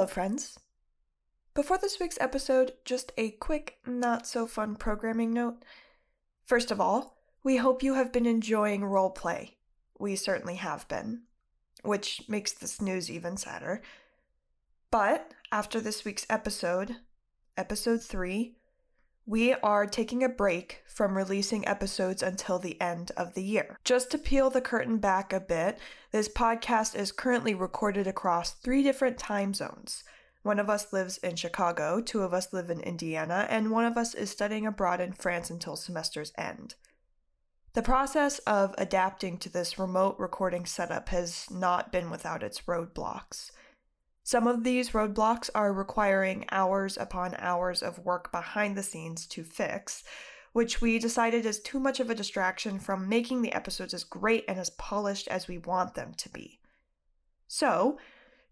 Hello, friends. Before this week's episode, just a quick, not so fun programming note. First of all, we hope you have been enjoying roleplay. We certainly have been, which makes this news even sadder. But after this week's episode, episode 3, we are taking a break from releasing episodes until the end of the year. Just to peel the curtain back a bit, this podcast is currently recorded across three different time zones. One of us lives in Chicago, two of us live in Indiana, and one of us is studying abroad in France until semester's end. The process of adapting to this remote recording setup has not been without its roadblocks. Some of these roadblocks are requiring hours upon hours of work behind the scenes to fix, which we decided is too much of a distraction from making the episodes as great and as polished as we want them to be. So,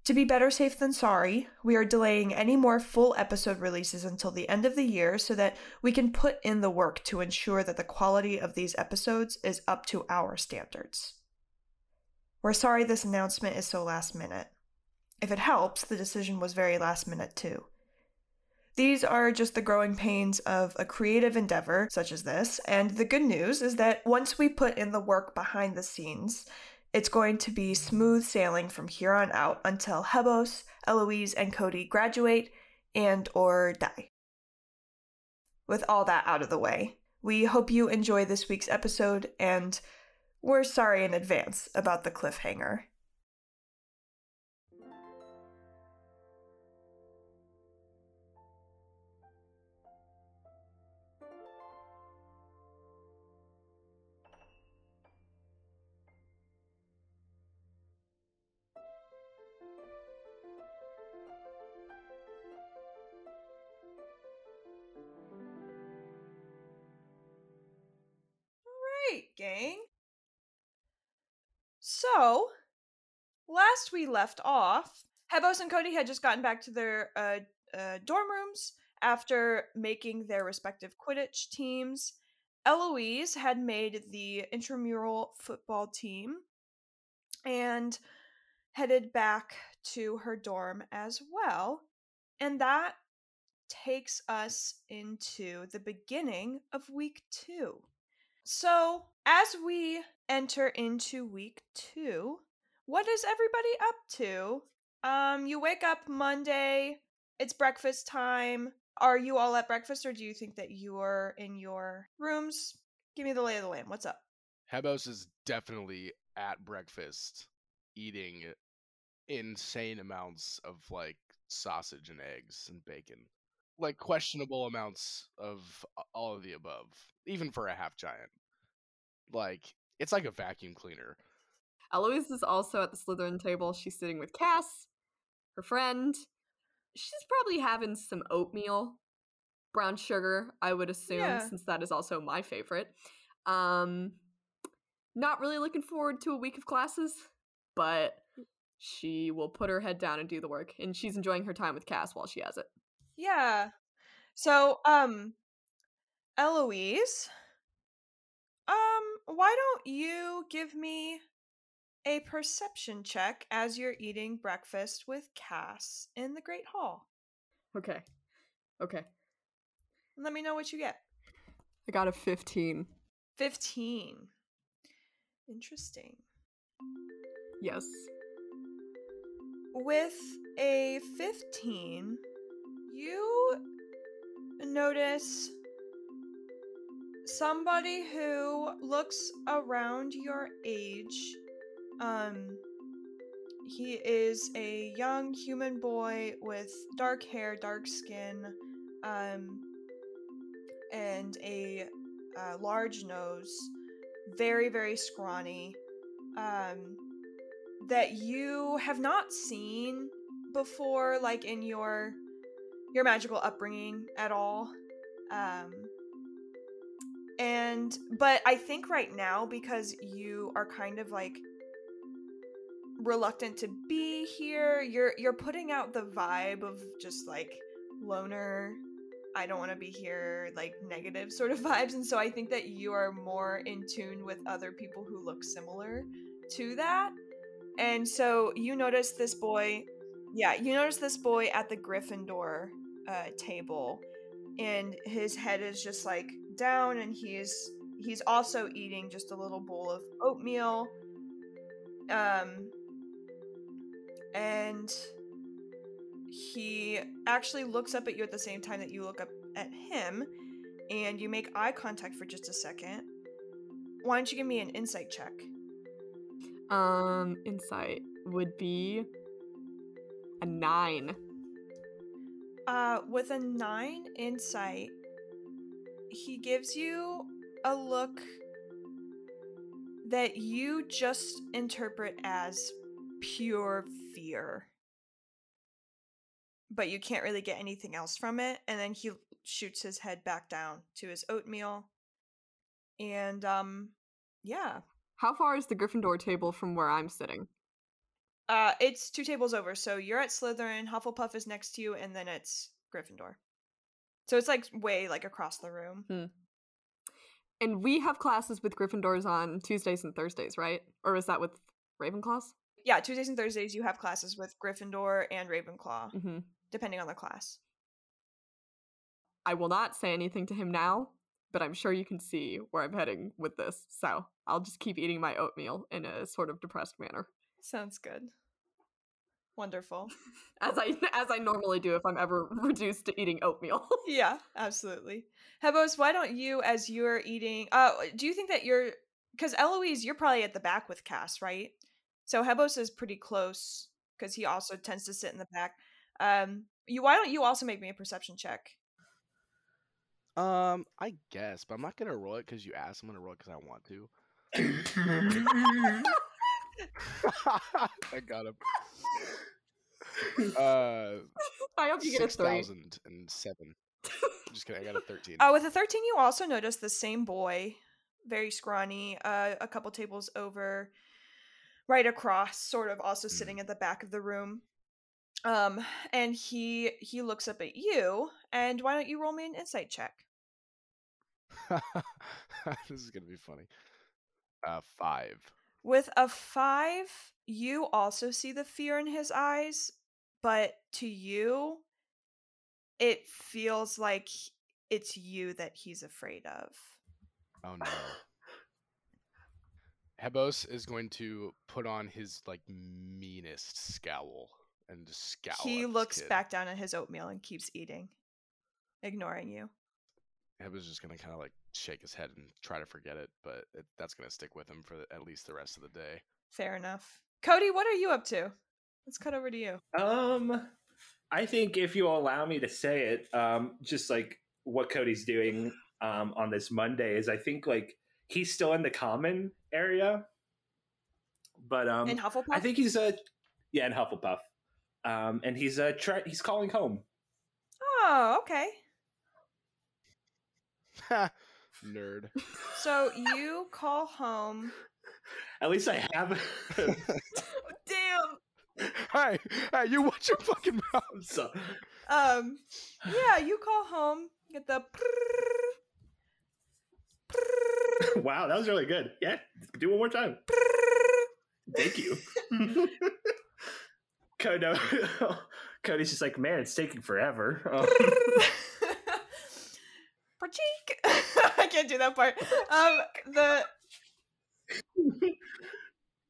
to be better safe than sorry, we are delaying any more full episode releases until the end of the year so that we can put in the work to ensure that the quality of these episodes is up to our standards. We're sorry this announcement is so last minute. If it helps, the decision was very last minute too. These are just the growing pains of a creative endeavor such as this, and the good news is that once we put in the work behind the scenes, it's going to be smooth sailing from here on out until Hebos, Eloise, and Cody graduate and or die. With all that out of the way, we hope you enjoy this week's episode and we're sorry in advance about the cliffhanger. So, last we left off, Hebos and Cody had just gotten back to their uh, uh, dorm rooms after making their respective Quidditch teams. Eloise had made the intramural football team and headed back to her dorm as well. And that takes us into the beginning of week two. So, as we enter into week two, what is everybody up to? Um, you wake up Monday, it's breakfast time. Are you all at breakfast or do you think that you're in your rooms? Give me the lay of the land. What's up? Hebos is definitely at breakfast eating insane amounts of like sausage and eggs and bacon. Like questionable amounts of all of the above, even for a half giant. Like it's like a vacuum cleaner. Eloise is also at the Slytherin table. She's sitting with Cass, her friend. She's probably having some oatmeal, brown sugar, I would assume, Yeah. since that is also my favorite. Um, not really looking forward to a week of classes, but she will put her head down and do the work, and she's enjoying her time with Cass while she has it. Yeah. So, um, Eloise, um, why don't you give me a perception check as you're eating breakfast with Cass in the Great Hall? Okay. Okay. Let me know what you get. I got a 15. 15. Interesting. Yes. With a 15, you notice somebody who looks around your age. Um, he is a young human boy with dark hair, dark skin, um, and a uh, large nose, very, very scrawny. Um, that you have not seen before, like in your your magical upbringing at all. Um, and but I think right now because you are kind of like reluctant to be here, you're you're putting out the vibe of just like loner I don't want to be here, like negative sort of vibes. And so I think that you are more in tune with other people who look similar to that. And so you notice this boy Yeah, you notice this boy at the Gryffindor uh, table, and his head is just like down, and he's he's also eating just a little bowl of oatmeal. Um, and he actually looks up at you at the same time that you look up at him, and you make eye contact for just a second. Why don't you give me an insight check? Um, insight would be a nine. Uh, with a nine insight, he gives you a look that you just interpret as pure fear. But you can't really get anything else from it. And then he shoots his head back down to his oatmeal. And, um, yeah. How far is the Gryffindor table from where I'm sitting? Uh, it's two tables over. So you're at Slytherin, Hufflepuff is next to you, and then it's Gryffindor. So it's like way like across the room. And we have classes with Gryffindors on Tuesdays and Thursdays, right? Or is that with Ravenclaws? Yeah, Tuesdays and Thursdays you have classes with Gryffindor and Ravenclaw, Mm-hmm. depending on the class. I will not say anything to him now, but I'm sure you can see where I'm heading with this. So I'll just keep eating my oatmeal in a sort of depressed manner, Sounds good. Wonderful. as I as I normally do if I'm ever reduced to eating oatmeal. yeah, absolutely. Hebos, why don't you, as you're eating, uh, do you think that you're, because Eloise, you're probably at the back with Cass, right? So Hebos is pretty close because he also tends to sit in the back. Um, you, why don't you also make me a perception check? Um, I guess, but I'm not gonna roll it because you asked. I'm gonna roll it because I want to. I got him. Uh, I hope you get a six three. thousand and seven. Just kidding. I got a thirteen. Uh, with a 13, you also notice the same boy, very scrawny, uh, a couple tables over, right across, sort of also sitting at the back of the room. Um, and he he looks up at you, and why don't you roll me an insight check? this is gonna be funny. Uh, five. With a five, you also see the fear in his eyes, but to you, it feels like it's you that he's afraid of. Oh no. Hebos is going to put on his like meanest scowl and just scowl. he looks kid. back down at his oatmeal and keeps eating, ignoring you. Hebos is just gonna kind of like shake his head and try to forget it, but it, that's gonna stick with him for the, at least the rest of the day. Fair enough. Cody, what are you up to? Let's cut over to you. Um, I think if you allow me to say it, um, just like what Cody's doing um, on this Monday is, I think like he's still in the common area, but um, in Hufflepuff? I think he's a yeah in Hufflepuff, um, and he's a try he's calling home. Oh, okay. Nerd. So you call home. At least I have. Damn. Hi, hey, you watch your fucking mouth. so, Um, yeah, you call home. Get the. wow, that was really good. Yeah, do one more time. Thank you. Cody, Cody's just like, man, it's taking forever. Um, Prachink. I can't do that part. Um, the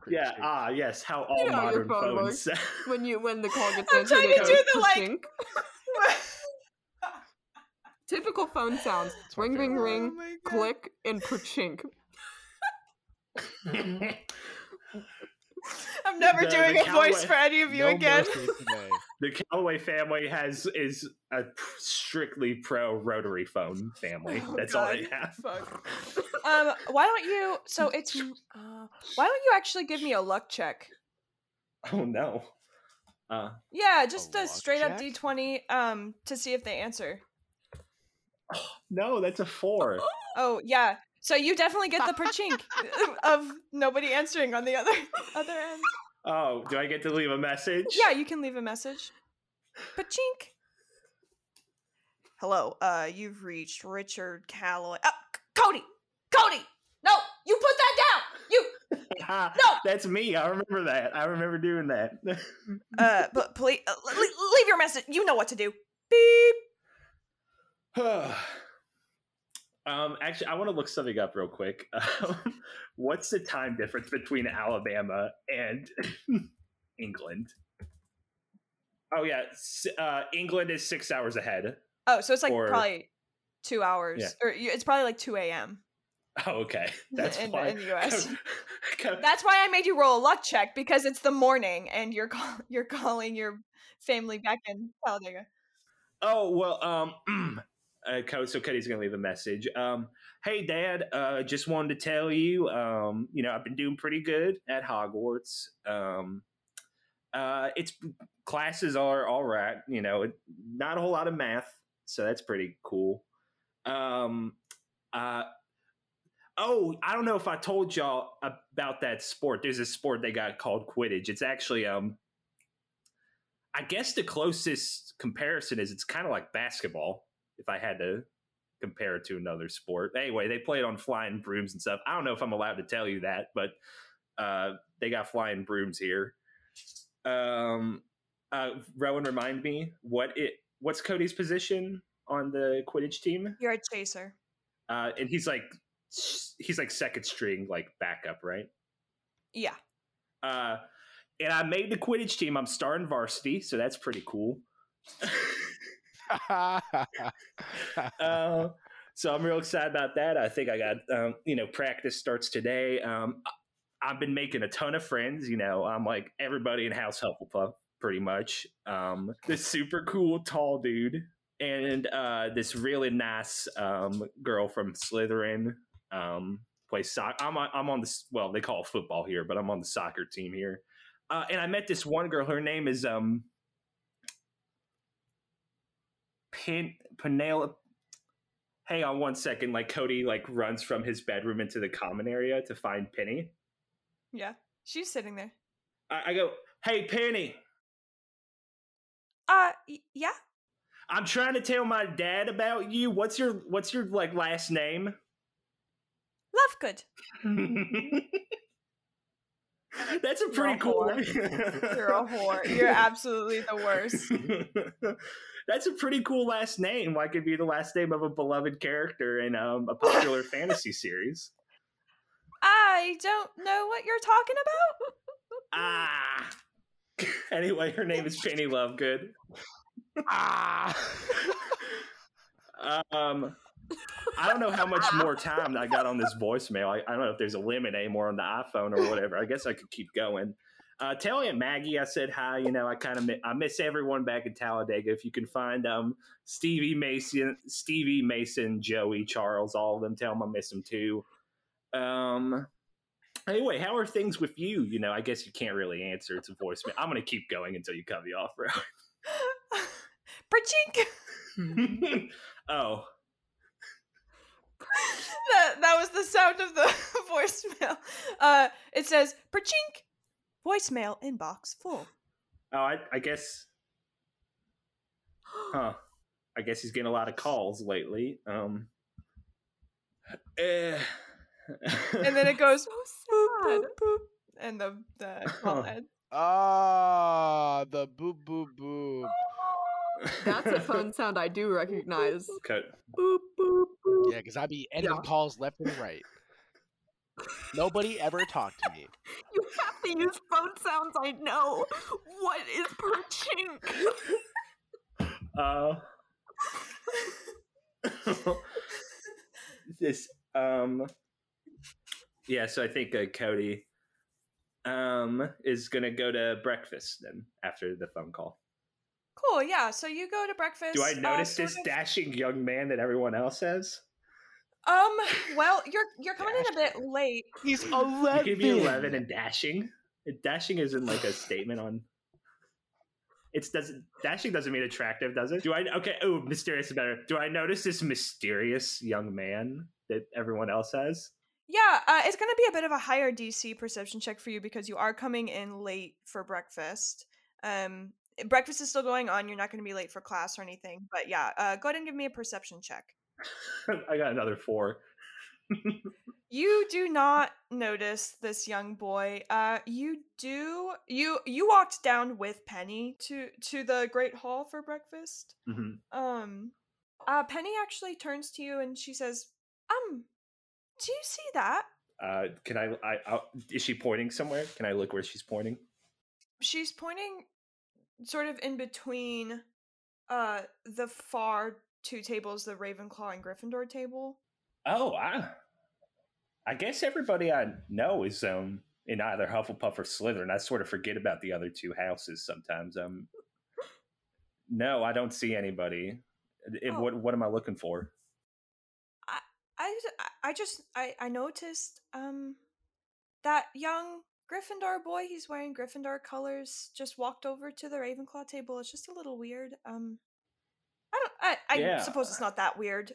yeah, ah, yes, how all You know how your modern phone phones works. sound. When you when the call gets I'm answered, trying to do the, like- "Ka-chink." Typical phone sounds: It's ring, ring, ring, Oh click, and chink. I'm never The- doing the a voice for any of you No again. the Callaway family has is a strictly pro rotary phone family. Oh, That's all they have. Fuck. Um, why don't you? So it's. Uh, why don't you actually give me a luck check? Oh no. Uh, Yeah, just a luck straight up d20 um to see if they answer. no, that's a four. Oh, yeah. So you definitely get the perchink of nobody answering on the other other end. Oh, do I get to leave a message? Yeah, you can leave a message. Pachink. Hello, uh you've reached Richard Calloway. Uh, C- Cody. Cody. No, you put that down. You No! That's me. I remember that. I remember doing that. Uh, but please uh, le- le- leave your message. You know what to do. Beep. um, actually, I want to look something up real quick. Um, what's the time difference between Alabama and England? Oh yeah, uh, England is six hours ahead. Oh, so it's like Or- probably two hours, Yeah. or it's probably like two a.m. Oh, okay, that's in, why. in the U.S. That's why I made you roll a luck check because it's the morning and you're call- you're calling your family back in Talladega. Oh well, um, uh, So Cody's gonna leave a message. Um, hey Dad, uh, just wanted to tell you, um, you know, I've been doing pretty good at Hogwarts. Um, uh, it's classes are all right. You know, not a whole lot of math, so that's pretty cool. Um, uh. Oh, I don't know if I told y'all about that sport. There's a sport they got called Quidditch. It's actually um I guess the closest comparison is it's kind of like basketball, if I had to compare it to another sport. Anyway, they play it on flying brooms and stuff. I don't know if I'm allowed to tell you that, but uh, they got flying brooms here. Um, uh, Rowan, remind me what it what's Cody's position on the Quidditch team? You're a chaser. Uh, and he's like he's like second string, like backup, right? Yeah. Uh, and I made the Quidditch team. I'm starting varsity, so that's pretty cool. uh, so I'm real excited about that. I think I got, um, you know, practice starts today. Um, I've been making a ton of friends. You know, I'm like everybody in House Hufflepuff, pretty much. Um, this super cool tall dude, and uh, this really nice um, girl from Slytherin. Um, plays soccer. I'm on, I'm on this. Well, they call football here, but I'm on the soccer team here. Uh, and I met this one girl. Her name is um, Pin Penelope. Hang on one second. Like Cody, like runs from his bedroom into the common area to find Penny. Yeah. She's sitting there. I, I go, "Hey, Penny, Uh, y- yeah. I'm trying to tell my dad about you. What's your What's your like last name?" Lovegood. That's a You're a pretty cool. whore. You're a whore. You're absolutely the worst. That's a pretty cool last name. Why could be the last name of a beloved character in um, a popular fantasy series? I don't know what you're talking about. Ah. Anyway, her name is Penny Lovegood. ah. Um, I don't know how much more time I got on this voicemail. I, I don't know if there's a limit anymore on the iPhone or whatever. I guess I could keep going. Uh, tell Aunt Maggie I said hi. You know, I kind of mi- I miss everyone back in Talladega. If you can find um Stevie Mason, Stevie Mason, Joey, Charles, all of them, tell them I miss them too. Um. Anyway, how are things with you? You know, I guess you can't really answer. It's a voicemail. I'm gonna keep going until you cut me off, bro. Perchink. oh, that that was the sound of the voicemail. Uh, it says Perchink. Voicemail inbox full. oh, I, I guess Huh. I guess he's getting a lot of calls lately. Um. eh. And then it goes So boop, boop, boop, and the the call ends. Ah, the boop boop boop. That's a phone sound I do recognize. Cut. Boop boop boop. Yeah, because I be ending Yeah. calls left and right. Nobody ever talked to me. You have to use phone sounds I know. What is perchink? Uh. this um. Yeah, so I think uh, Cody um is gonna go to breakfast then after the phone call. Cool. Yeah. So you go to breakfast. Do I uh, notice sort this of- dashing young man that everyone else has? Um. Well, you're you're coming in a bit late. He's You eleven. give me eleven and dashing. Dashing isn't like a statement on. It's doesn't dashing doesn't mean attractive, does it? Do I okay? Oh, mysterious is better. Do I notice this mysterious young man that everyone else has? Yeah. Uh, it's gonna be a bit of a higher DC perception check for you because you are coming in late for breakfast. Um. Breakfast is still going on. You're not going to be late for class or anything. But yeah, uh, go ahead and give me a perception check. I got another four. You do not notice this young boy. Uh you do you you walked down with Penny to to the Great Hall for breakfast. hmm Um uh Penny actually turns to you and she says, "Um, do you see that?" Uh, can I, I, I? Is she pointing somewhere? Can I look where she's pointing? She's pointing sort of in between uh the far two tables, the Ravenclaw and Gryffindor table. Oh, I, I guess everybody I know is um in either Hufflepuff or Slytherin. I sort of forget about the other two houses sometimes. Um, no, I don't see anybody. It- Oh. What What am I looking for? I I I just I I noticed um that young Gryffindor boy, he's wearing Gryffindor colors, just walked over to the Ravenclaw table. It's just a little weird. Um I don't I I Yeah. suppose it's not that weird.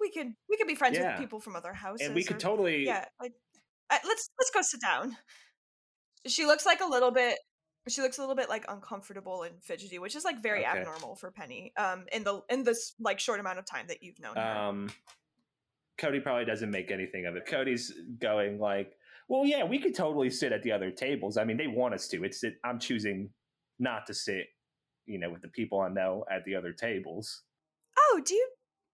We could we could be friends Yeah. with people from other houses. And we could or- totally. Yeah, I, I, let's let's go sit down. She looks like a little bit she looks a little bit like uncomfortable and fidgety, which is like very Okay. abnormal for Penny. Um in the in this like short amount of time that you've known her. Um, Cody probably doesn't make anything of it. Cody's going like, "Well, yeah, we could totally sit at the other tables. I mean, they want us to. It's that I'm choosing not to sit, you know, with the people I know at the other tables. Oh, do you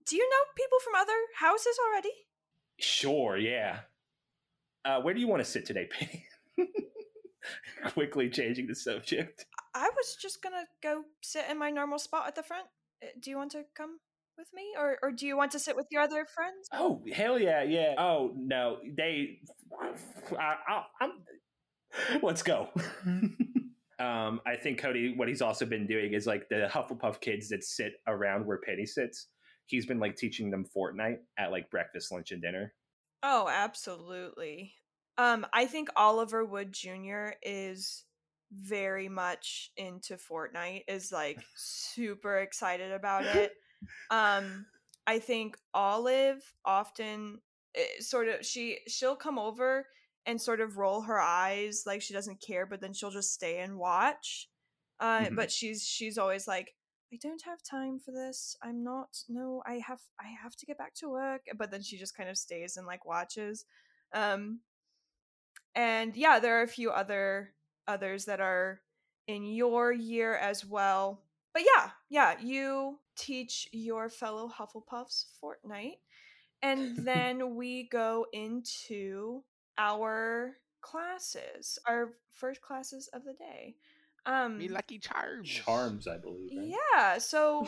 do you know people from other houses already? Sure, yeah. Uh, where do you want to sit today, Penny? Quickly changing the subject. I was just gonna go sit in my normal spot at the front. Uh, Do you want to come with me, or or do you want to sit with your other friends? Oh hell yeah, yeah. Oh no, they. I, I, I'm. Let's go. um, I think Cody. What he's also been doing is like the Hufflepuff kids that sit around where Penny sits. He's been like teaching them Fortnite at like breakfast, lunch, and dinner. Oh, absolutely. Um, I think Oliver Wood Jr. is very much into Fortnite. Is like super excited about it. Um, I think Olive often eh, sort of she she'll come over and sort of roll her eyes like she doesn't care, but then she'll just stay and watch. Uh, Mhm. but she's she's always like, I don't have time for this. I'm not. No, I have I have to get back to work. But then she just kind of stays and like watches. Um, and yeah, there are a few other others that are in your year as well. But yeah, yeah, you teach your fellow Hufflepuffs Fortnite, and then we go into our classes, our first classes of the day. Um, Me lucky charms. Charms, I believe. right? yeah. So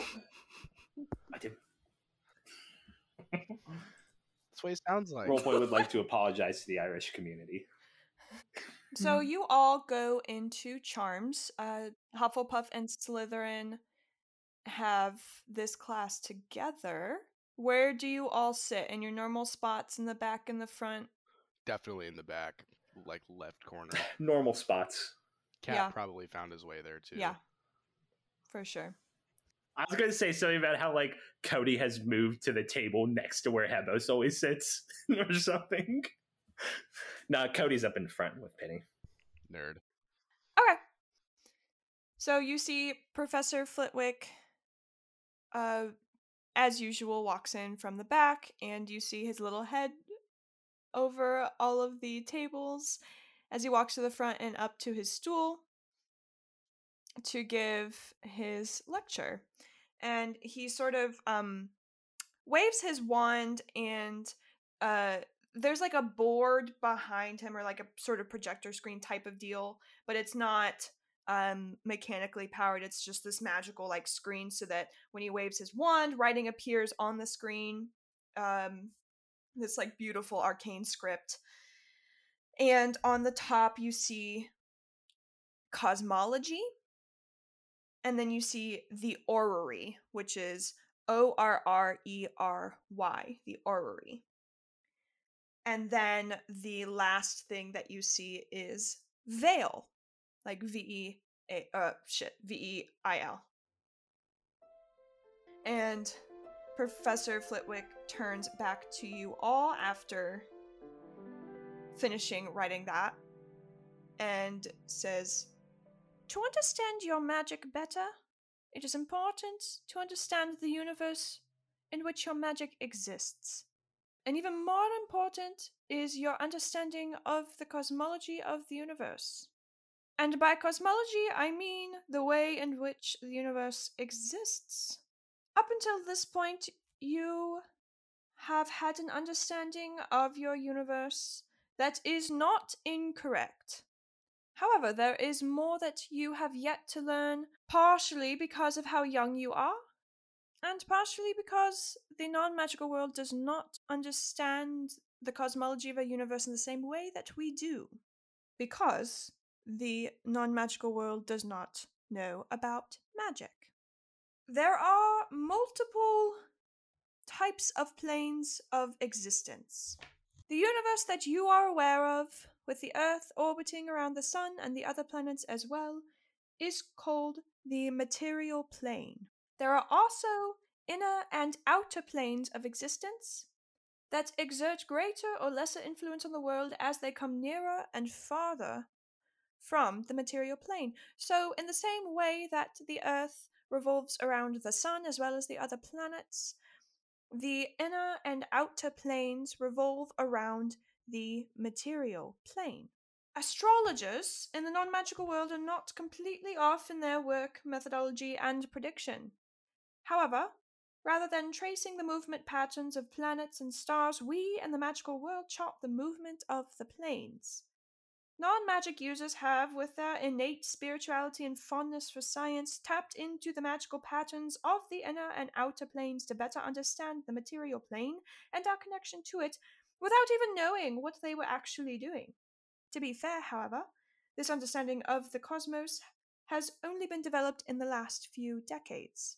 I did. That's what it sounds like. Roleplay would like to apologize to the Irish community. So you all go into charms. Uh, Hufflepuff and Slytherin have this class together. Where do you all sit? In your normal spots in the back and the front? Definitely in the back, like left corner. Normal spots. Cat Yeah. probably found his way there too. Yeah, for sure. I was going to say something about how like Cody has moved to the table next to where Hebos always sits or something. nah, Cody's up in front with Penny. Nerd. Okay. So you see Professor Flitwick, uh, as usual, walks in from the back, and you see his little head over all of the tables as he walks to the front and up to his stool to give his lecture. And he sort of um, waves his wand, and uh, there's like a board behind him, or like a sort of projector screen type of deal, but it's not um mechanically powered it's just this magical like screen so that when he waves his wand writing appears on the screen um this like beautiful arcane script and on the top you see cosmology and then you see the orrery which is o r r e r y the orrery and then the last thing that you see is veil like V E A uh shit V E I L. And Professor Flitwick turns back to you all after finishing writing that and says, To understand your magic better, it is important to understand the universe in which your magic exists. And even more important is your understanding of the cosmology of the universe. And by cosmology, I mean the way in which the universe exists. Up until this point, you have had an understanding of your universe that is not incorrect. However, there is more that you have yet to learn, partially because of how young you are, and partially because the non magical world does not understand the cosmology of our universe in the same way that we do. Because the non magical world does not know about magic. There are multiple types of planes of existence. The universe that you are aware of, with the Earth orbiting around the Sun and the other planets as well, is called the material plane. There are also inner and outer planes of existence that exert greater or lesser influence on the world as they come nearer and farther from the material plane. So, in the same way that the Earth revolves around the Sun as well as the other planets, the inner and outer planes revolve around the material plane. Astrologers in the non magical world are not completely off in their work, methodology, and prediction. However, rather than tracing the movement patterns of planets and stars, we in the magical world chart the movement of the planes. Non magic users have, with their innate spirituality and fondness for science, tapped into the magical patterns of the inner and outer planes to better understand the material plane and our connection to it without even knowing what they were actually doing. To be fair, however, this understanding of the cosmos has only been developed in the last few decades.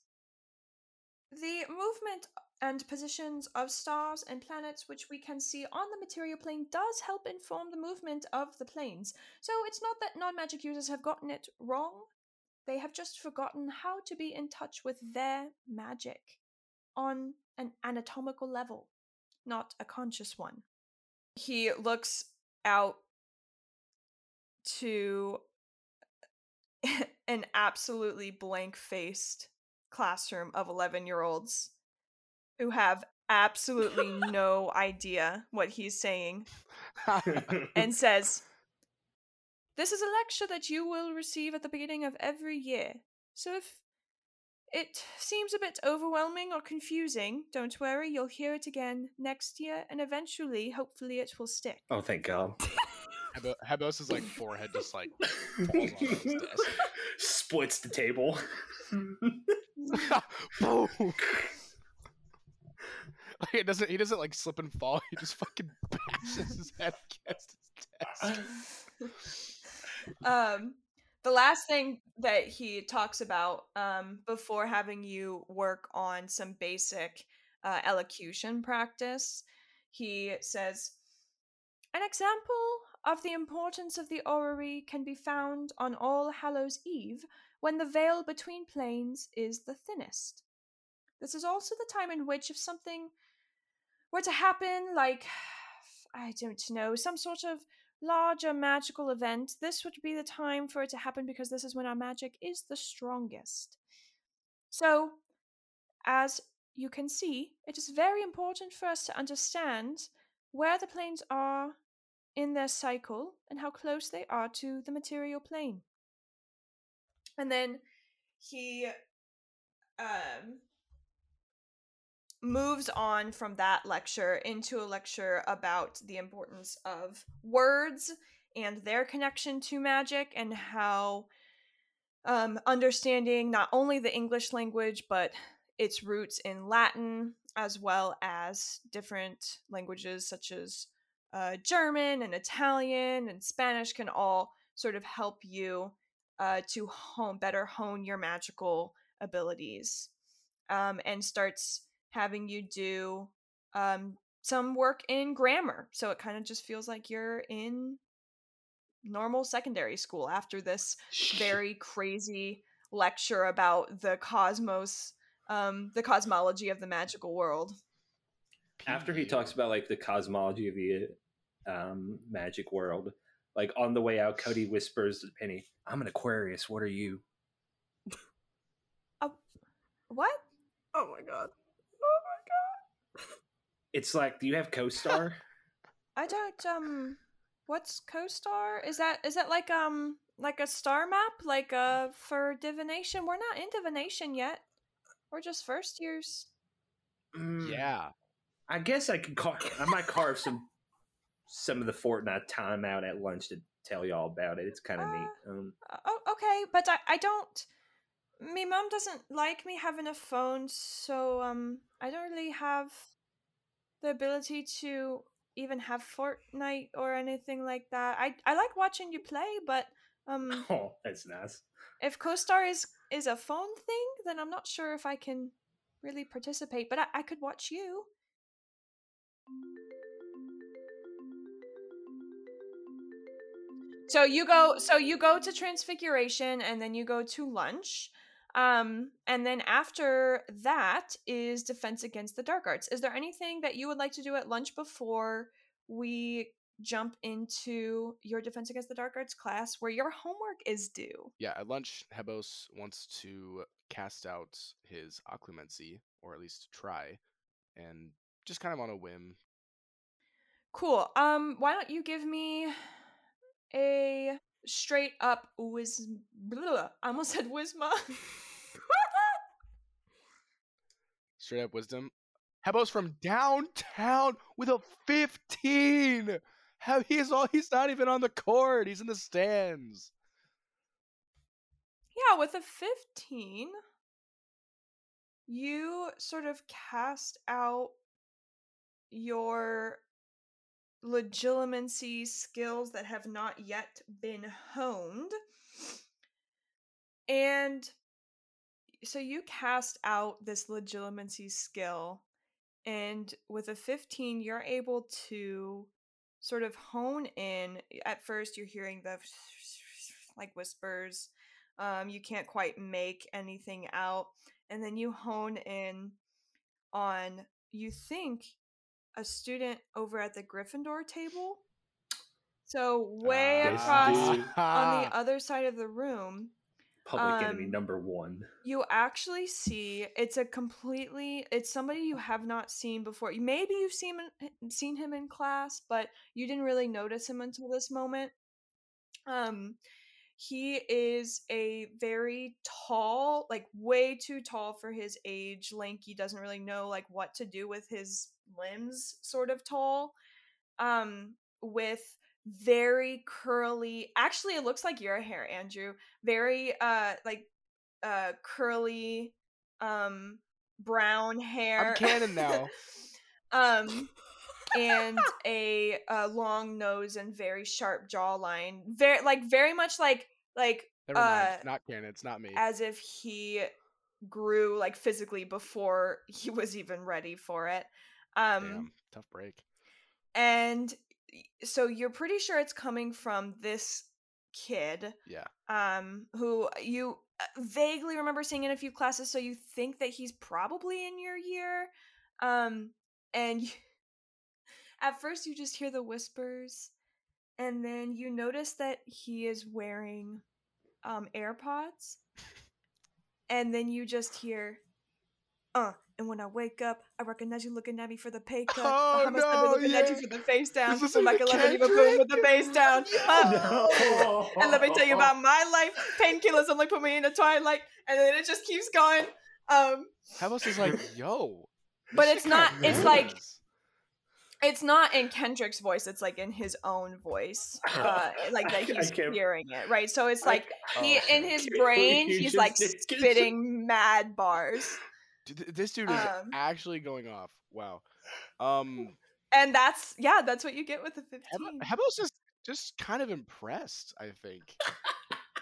The movement and positions of stars and planets which we can see on the material plane does help inform the movement of the planes. So it's not that non magic users have gotten it wrong, they have just forgotten how to be in touch with their magic on an anatomical level, not a conscious one. He looks out to an absolutely blank faced classroom of 11 year olds who have absolutely no idea what he's saying and says, This is a lecture that you will receive at the beginning of every year. So if it seems a bit overwhelming or confusing, don't worry, you'll hear it again next year, and eventually, hopefully, it will stick. oh, thank God. Uh, Hebos' like forehead just like falls on his desk. Splits the table. Boom. Like, it doesn't. He doesn't like slip and fall. He just fucking bashes his head against his desk. um the last thing that he talks about um before having you work on some basic uh, elocution practice he says an example of the importance of the orrery can be found on all hallows eve when the veil between planes is the thinnest this is also the time in which if something were to happen like i don't know some sort of larger magical event, this would be the time for it to happen because this is when our magic is the strongest. So, as you can see, it is very important for us to understand where the planes are in their cycle and how close they are to the material plane. And then he um, moves on from that lecture into a lecture about the importance of words and their connection to magic and how um, understanding not only the English language but its roots in Latin as well as different languages such as uh, German and Italian and Spanish can all sort of help you uh, to hone better hone your magical abilities um, and starts having you do um, some work in grammar. So it kind of just feels like you're in normal secondary school after this very crazy lecture about the cosmos, um, the cosmology of the magical world. After he talks about like the cosmology of the um, magic world, like on the way out, Cody whispers to Penny, "I'm an Aquarius. What are you?" What? Oh my god. It's like, do you have co-star? I don't um what's co-star? Is that is that like um like a star map like uh for divination? We're not in divination yet. We're just first years. Mm, Yeah. I guess I could car- I might carve some some of the Fortnite time out at lunch to tell y'all about it. It's kind of neat. Um, Uh, oh, okay, but I I don't my mom doesn't like me having a phone, so um I don't really have the ability to even have Fortnite or anything like that. I I like watching you play, but um oh, that's nice. if co-star is is a phone thing then i'm not sure if i can really participate but i, I could watch you so you go so you go to transfiguration and then you go to lunch um and then after that is defense against the dark arts is there anything that you would like to do at lunch before we jump into your defense against the dark arts class where your homework is due Yeah, at lunch, Hebos wants to cast out his occlumency, or at least try, and just kind of on a whim. Cool. Um, why don't you give me a straight up whiz? Blah, I almost said wisma. Straight up wisdom. Hebos from downtown with a 15. How he's all he's not even on the court. He's in the stands. yeah, with a fifteen, you sort of cast out your legitimacy skills that have not yet been honed. And so you cast out this legitimacy skill, and with a 15, you're able to sort of hone in. At first, you're hearing the like whispers. Um, you can't quite make anything out. And then you hone in on, you think, a student over at the Gryffindor table. So, way This across on the other side of the room, Public enemy Um, number one. you actually see it's a completely it's somebody you have not seen before. Maybe you've seen seen him in class, but you didn't really notice him until this moment. Um he is a very tall, like way too tall for his age, lanky, doesn't really know like what to do with his limbs, sort of tall. Um with very curly actually it looks like your hair andrew very uh like uh curly um brown hair I'm canon now. um and a uh, long nose and very sharp jawline very like very much like like Never mind. uh, not canon. It's not me. as if he grew like physically before he was even ready for it um Damn, tough break. and so you're pretty sure it's coming from this kid Yeah. um who you uh, vaguely remember seeing in a few classes so you think that he's probably in your year um and y- at first you just hear the whispers and then you notice that he is wearing um AirPods and then you just hear uh and when I wake up, I recognize you looking at me for the pay cut. Oh, I must have been no, looking at you yeah. for the face down. Is this From like like 11 even boom with the face down. Uh, No. and let me tell you about my life. Painkillers only put me in the twilight, and then it just keeps going. Um, Hebos is like, yo. But it's not- it's like- it's not in Kendrick's voice; it's like in his own voice, uh, like that he's hearing it, right? So it's like he, Oh, in his brain, he's like spitting mad bars, Dude, th- this dude is um, actually going off. Wow. Um, and that's yeah, that's what you get with the Heb- fifteen. Hebos is just kind of impressed. I think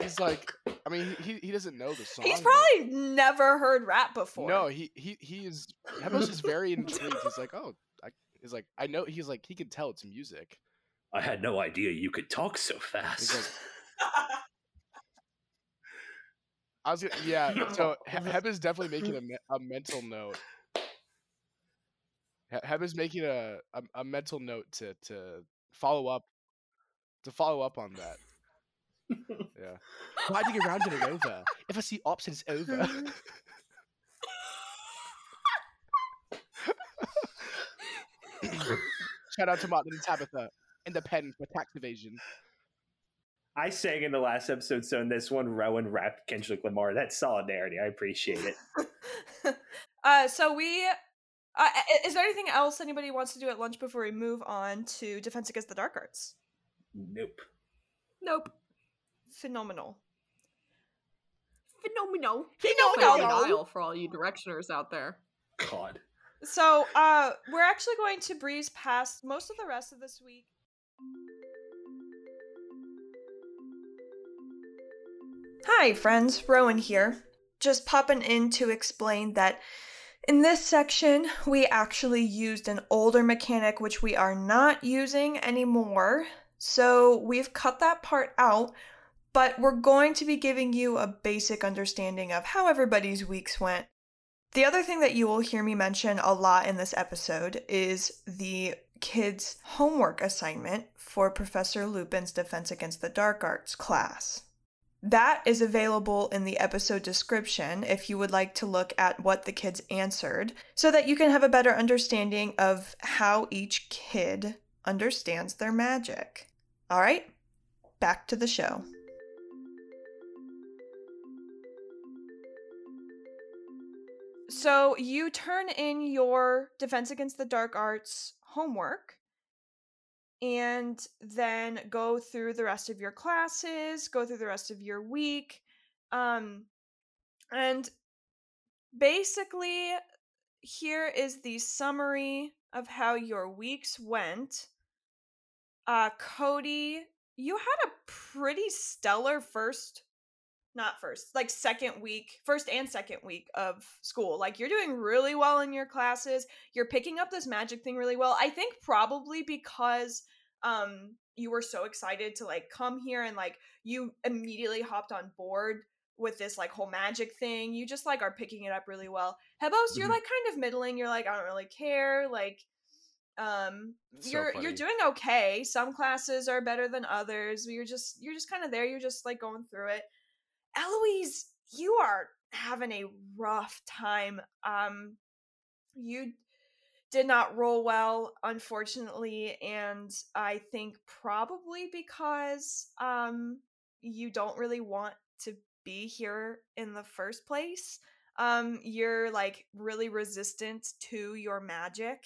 he's like, I mean, he he doesn't know the song. He's but- probably never heard rap before. No, he he he is. Hebos is very intrigued. He's like, oh, I, he's like, I know. He's like, he can tell it's music. I had no idea you could talk so He's fast. like, I was gonna, yeah. So He- Heb is definitely making a, a mental note. He- Heb is making a, a a mental note to to follow up to follow up on that. Yeah. Riding around in a over? If I see ops, it's over. Shout out to Martin and Tabitha and the pen for tax evasion. I sang in the last episode, so in this one, Rowan rapped Kendrick Lamar. That's solidarity. I appreciate it. uh, so we. Uh, is there anything else anybody wants to do at lunch before we move on to Defense Against the Dark Arts? Nope. Nope. Phenomenal. Phenomenal. Phenomenal. Phenomenal for all you directioners out there. God. So, uh, we're actually going to breeze past most of the rest of this week. Hi, friends. Rowan here. Just popping in to explain that in this section, we actually used an older mechanic which we are not using anymore. So we've cut that part out, but we're going to be giving you a basic understanding of how everybody's weeks went. The other thing that you will hear me mention a lot in this episode is the kids' homework assignment for Professor Lupin's Defense Against the Dark Arts class. That is available in the episode description if you would like to look at what the kids answered so that you can have a better understanding of how each kid understands their magic. All right, back to the show. So you turn in your Defense Against the Dark Arts homework and then go through the rest of your classes, go through the rest of your week. Um, and basically, here is the summary of how your weeks went. Uh, Cody, you had a pretty stellar first, not first, like second week, first and second week of school. Like, you're doing really well in your classes. You're picking up this magic thing really well. I think probably because um you were so excited to like come here and like you immediately hopped on board with this like whole magic thing. You just like are picking it up really well. Hebos, mm-hmm. you're like kind of middling. You're like I don't really care. Like um so you're funny. you're doing okay. Some classes are better than others. You're just you're just kind of there. You're just like going through it. Eloise, you are having a rough time. Um you did not roll well, unfortunately, and I think probably because um, you don't really want to be here in the first place. Um, you're like really resistant to your magic,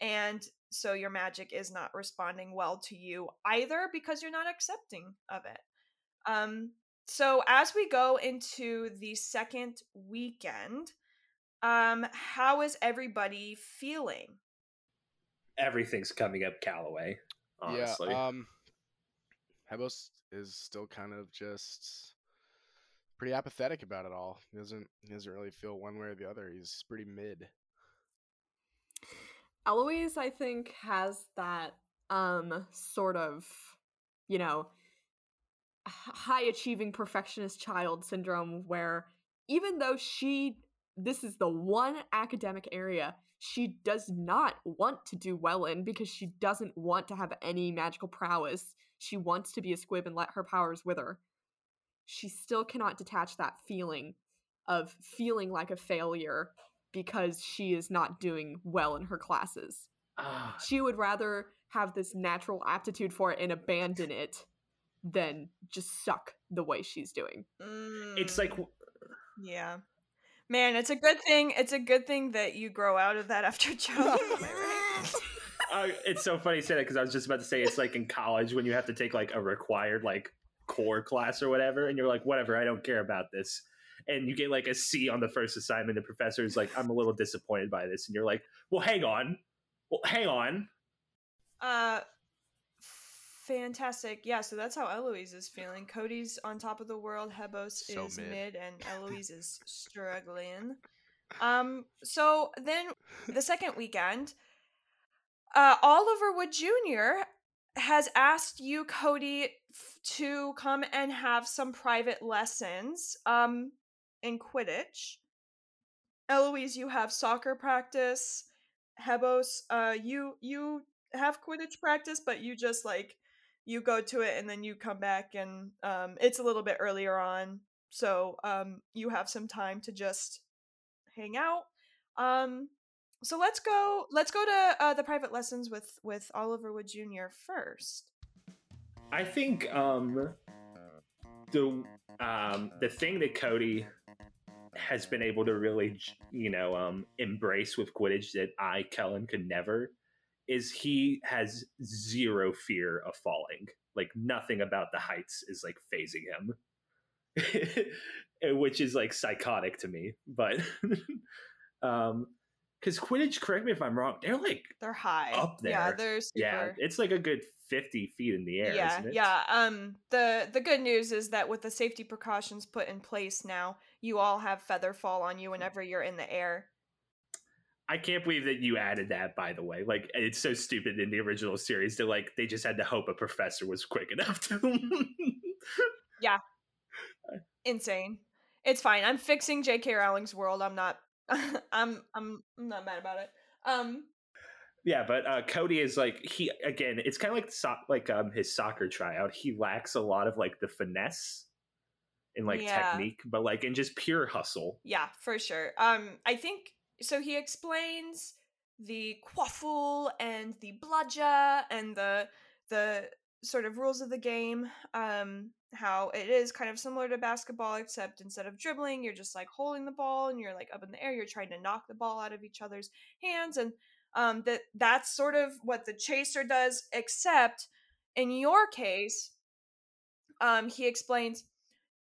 and so your magic is not responding well to you either because you're not accepting of it. Um, so as we go into the second weekend, um, how is everybody feeling? Everything's coming up Calloway. Honestly. Yeah. Um, Hebos is still kind of just pretty apathetic about it all. He doesn't he doesn't really feel one way or the other. He's pretty mid. Eloise, I think, has that um sort of, you know, high achieving perfectionist child syndrome where even though she this is the one academic area she does not want to do well in because she doesn't want to have any magical prowess. She wants to be a squib and let her powers wither. She still cannot detach that feeling of feeling like a failure because she is not doing well in her classes. Ah. She would rather have this natural aptitude for it and abandon it than just suck the way she's doing. Mm. It's like yeah. Man, it's a good thing. It's a good thing that you grow out of that after childhood. uh, it's so funny you say that because I was just about to say it's like in college when you have to take like a required like core class or whatever, and you're like, whatever, I don't care about this, and you get like a C on the first assignment. The professor is like, I'm a little disappointed by this, and you're like, well, hang on, well, hang on. Uh, Fantastic. Yeah, so that's how Eloise is feeling. Cody's on top of the world, Hebos so is mid. mid. and Eloise is struggling. Um, so then the second weekend, uh, Oliver Wood Jr. has asked you, Cody, f- to come and have some private lessons um, in Quidditch. Eloise, you have soccer practice. Hebos, uh, you you have Quidditch practice, but you just like you go to it and then you come back and um, it's a little bit earlier on so um, you have some time to just hang out um, so let's go. Let's go to uh, the private lessons with with Oliver Wood Jr. first. I think um, the um, the thing that Cody has been able to really, you know, um, embrace with Quidditch that I, Kellen, could never is he has zero fear of falling. Like nothing about the heights is like fazing him, which is like psychotic to me. But um, because Quidditch, correct me if I'm wrong, they're like They're high. Up Yeah, there. they're super. yeah, it's like a good fifty feet in the air. yeah, isn't it? yeah. Um, the the good news is that with the safety precautions put in place now, you all have feather fall on you whenever you're in the air. I can't believe that you added that. By the way, like it's so stupid in the original series. They're like they just had to hope a professor was quick enough to. Yeah. Insane. It's fine. I'm fixing J.K. Rowling's world. I'm not. I'm I'm I'm not mad about it. Um. yeah, but uh, Cody is like he again. It's kind of like so- like um his soccer tryout. He lacks a lot of like the finesse and like Yeah. technique, but like in just pure hustle. Yeah, for sure. Um, I think so. He explains the quaffle and the bludger and the the sort of rules of the game. Um, how it is kind of similar to basketball, except instead of dribbling, you're just like holding the ball and you're like up in the air. You're trying to knock the ball out of each other's hands, and um, that that's sort of what the chaser does. Except in your case, um, he explains.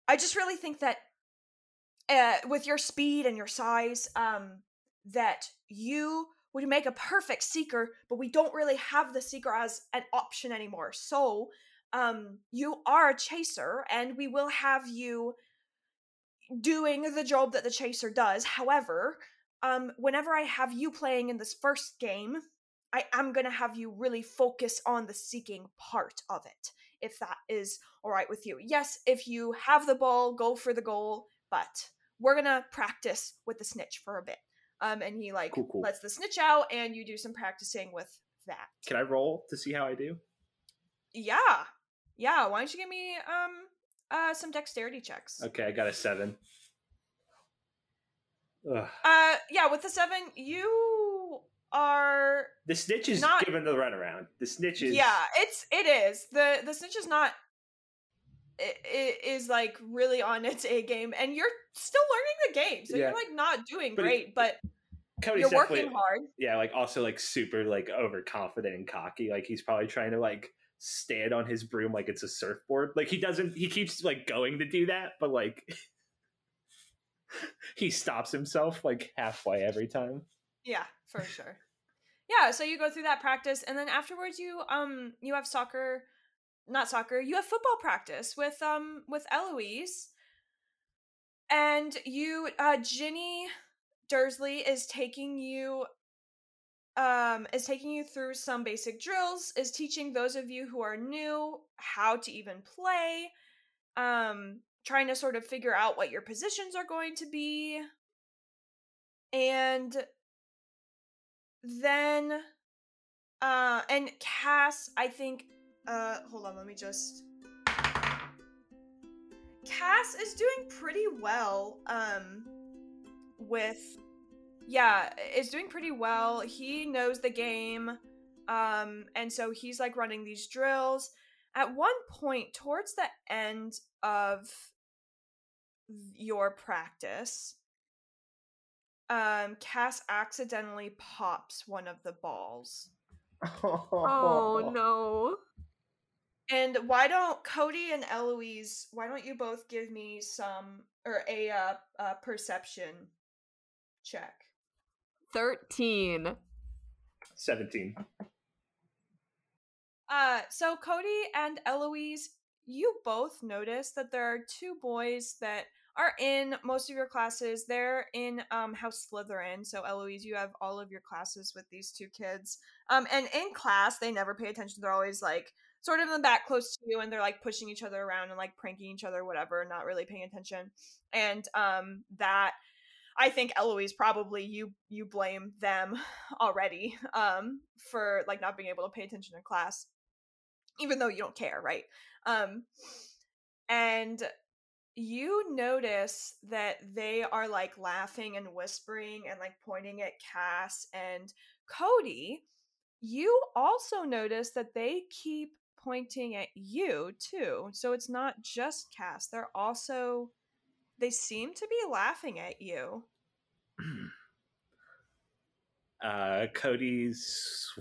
I just really think that uh, with your speed and your size, um, that you would make a perfect seeker, but we don't really have the seeker as an option anymore. So, um, you are a chaser, and we will have you doing the job that the chaser does. However, um, whenever I have you playing in this first game, I am gonna have you really focus on the seeking part of it, if that is all right with you. Yes, if you have the ball, go for the goal, but we're gonna practice with the snitch for a bit. Um, and he like Cool, cool. lets the snitch out, and you do some practicing with that. Can I roll to see how I do? Yeah, yeah. Why don't you give me um uh some dexterity checks? Okay, I got a seven. Ugh. Uh, yeah. With the seven, you are The snitch is Not- giving the runaround. The snitch is yeah it's it is the the snitch is not is like really on its a game and you're still learning the game so Yeah. you're like not doing But it- great but Cody's you're working hard yeah, like also like super like overconfident and cocky. Like he's probably trying to like stand on his broom like it's a surfboard. Like he doesn't he keeps like going to do that, but like he stops himself like halfway every time. yeah for sure yeah so you go through that practice and then afterwards you um you have soccer not soccer you have football practice with um with eloise. And you uh ginny dursley is taking you um is taking you through some basic drills is teaching those of you who are new how to even play um trying to sort of figure out what your positions are going to be. And then uh and cass i think uh hold on let me just cass is doing pretty well um with yeah is doing pretty well. He knows the game um and so he's like running these drills. At one point towards the end of your practice um cass accidentally pops one of the balls. Oh no. And why don't cody and eloise why don't you both give me some or a uh, uh perception check 13. 17. Uh, so Cody and Eloise, you both notice that there are two boys that are in most of your classes. They're in um House Slytherin. So Eloise, you have all of your classes with these two kids. Um, and in class, they never pay attention. They're always like sort of in the back, close to you, and they're like pushing each other around and like pranking each other, whatever, not really paying attention. And um, that I think Eloise probably you you blame them already um for like not being able to pay attention in class even though you don't care, right? Um and you notice that they are like laughing and whispering and like pointing at Cass and Cody. You also notice that they keep pointing at you too. So it's not just Cass. They're also they seem to be laughing at you. uh, Cody sw-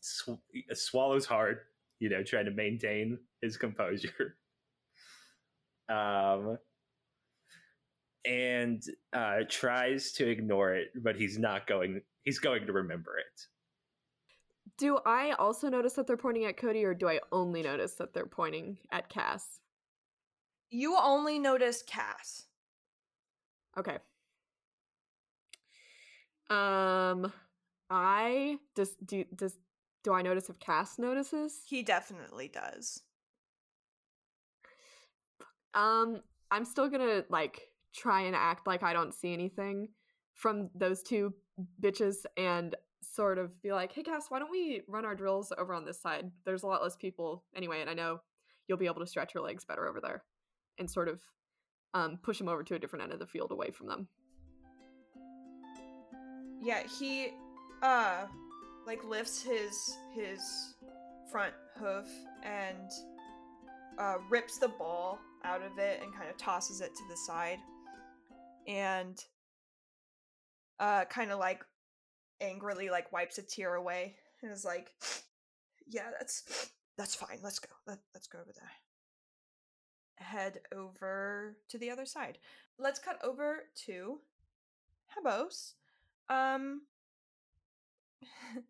sw- swallows hard, you know, trying to maintain his composure. Um, and uh, tries to ignore it, but he's not going. He's going to remember it. Do I also notice that they're pointing at Cody, or do I only notice that they're pointing at Cass? You only notice Cass. Okay. Um, I does do does do I notice if Cass notices? He definitely does. Um, I'm still gonna like try and act like I don't see anything from those two bitches and sort of be like, hey Cass, why don't we run our drills over on this side? There's a lot less people anyway, and I know you'll be able to stretch your legs better over there and sort of um, push them over to a different end of the field away from them. Yeah, he uh like lifts his his front hoof and uh rips the ball out of it and kind of tosses it to the side. And uh kind of like angrily like wipes a tear away and is like yeah, that's that's fine. Let's go. Let, let's go over there. Head over to the other side. Let's cut over to Hebos. Um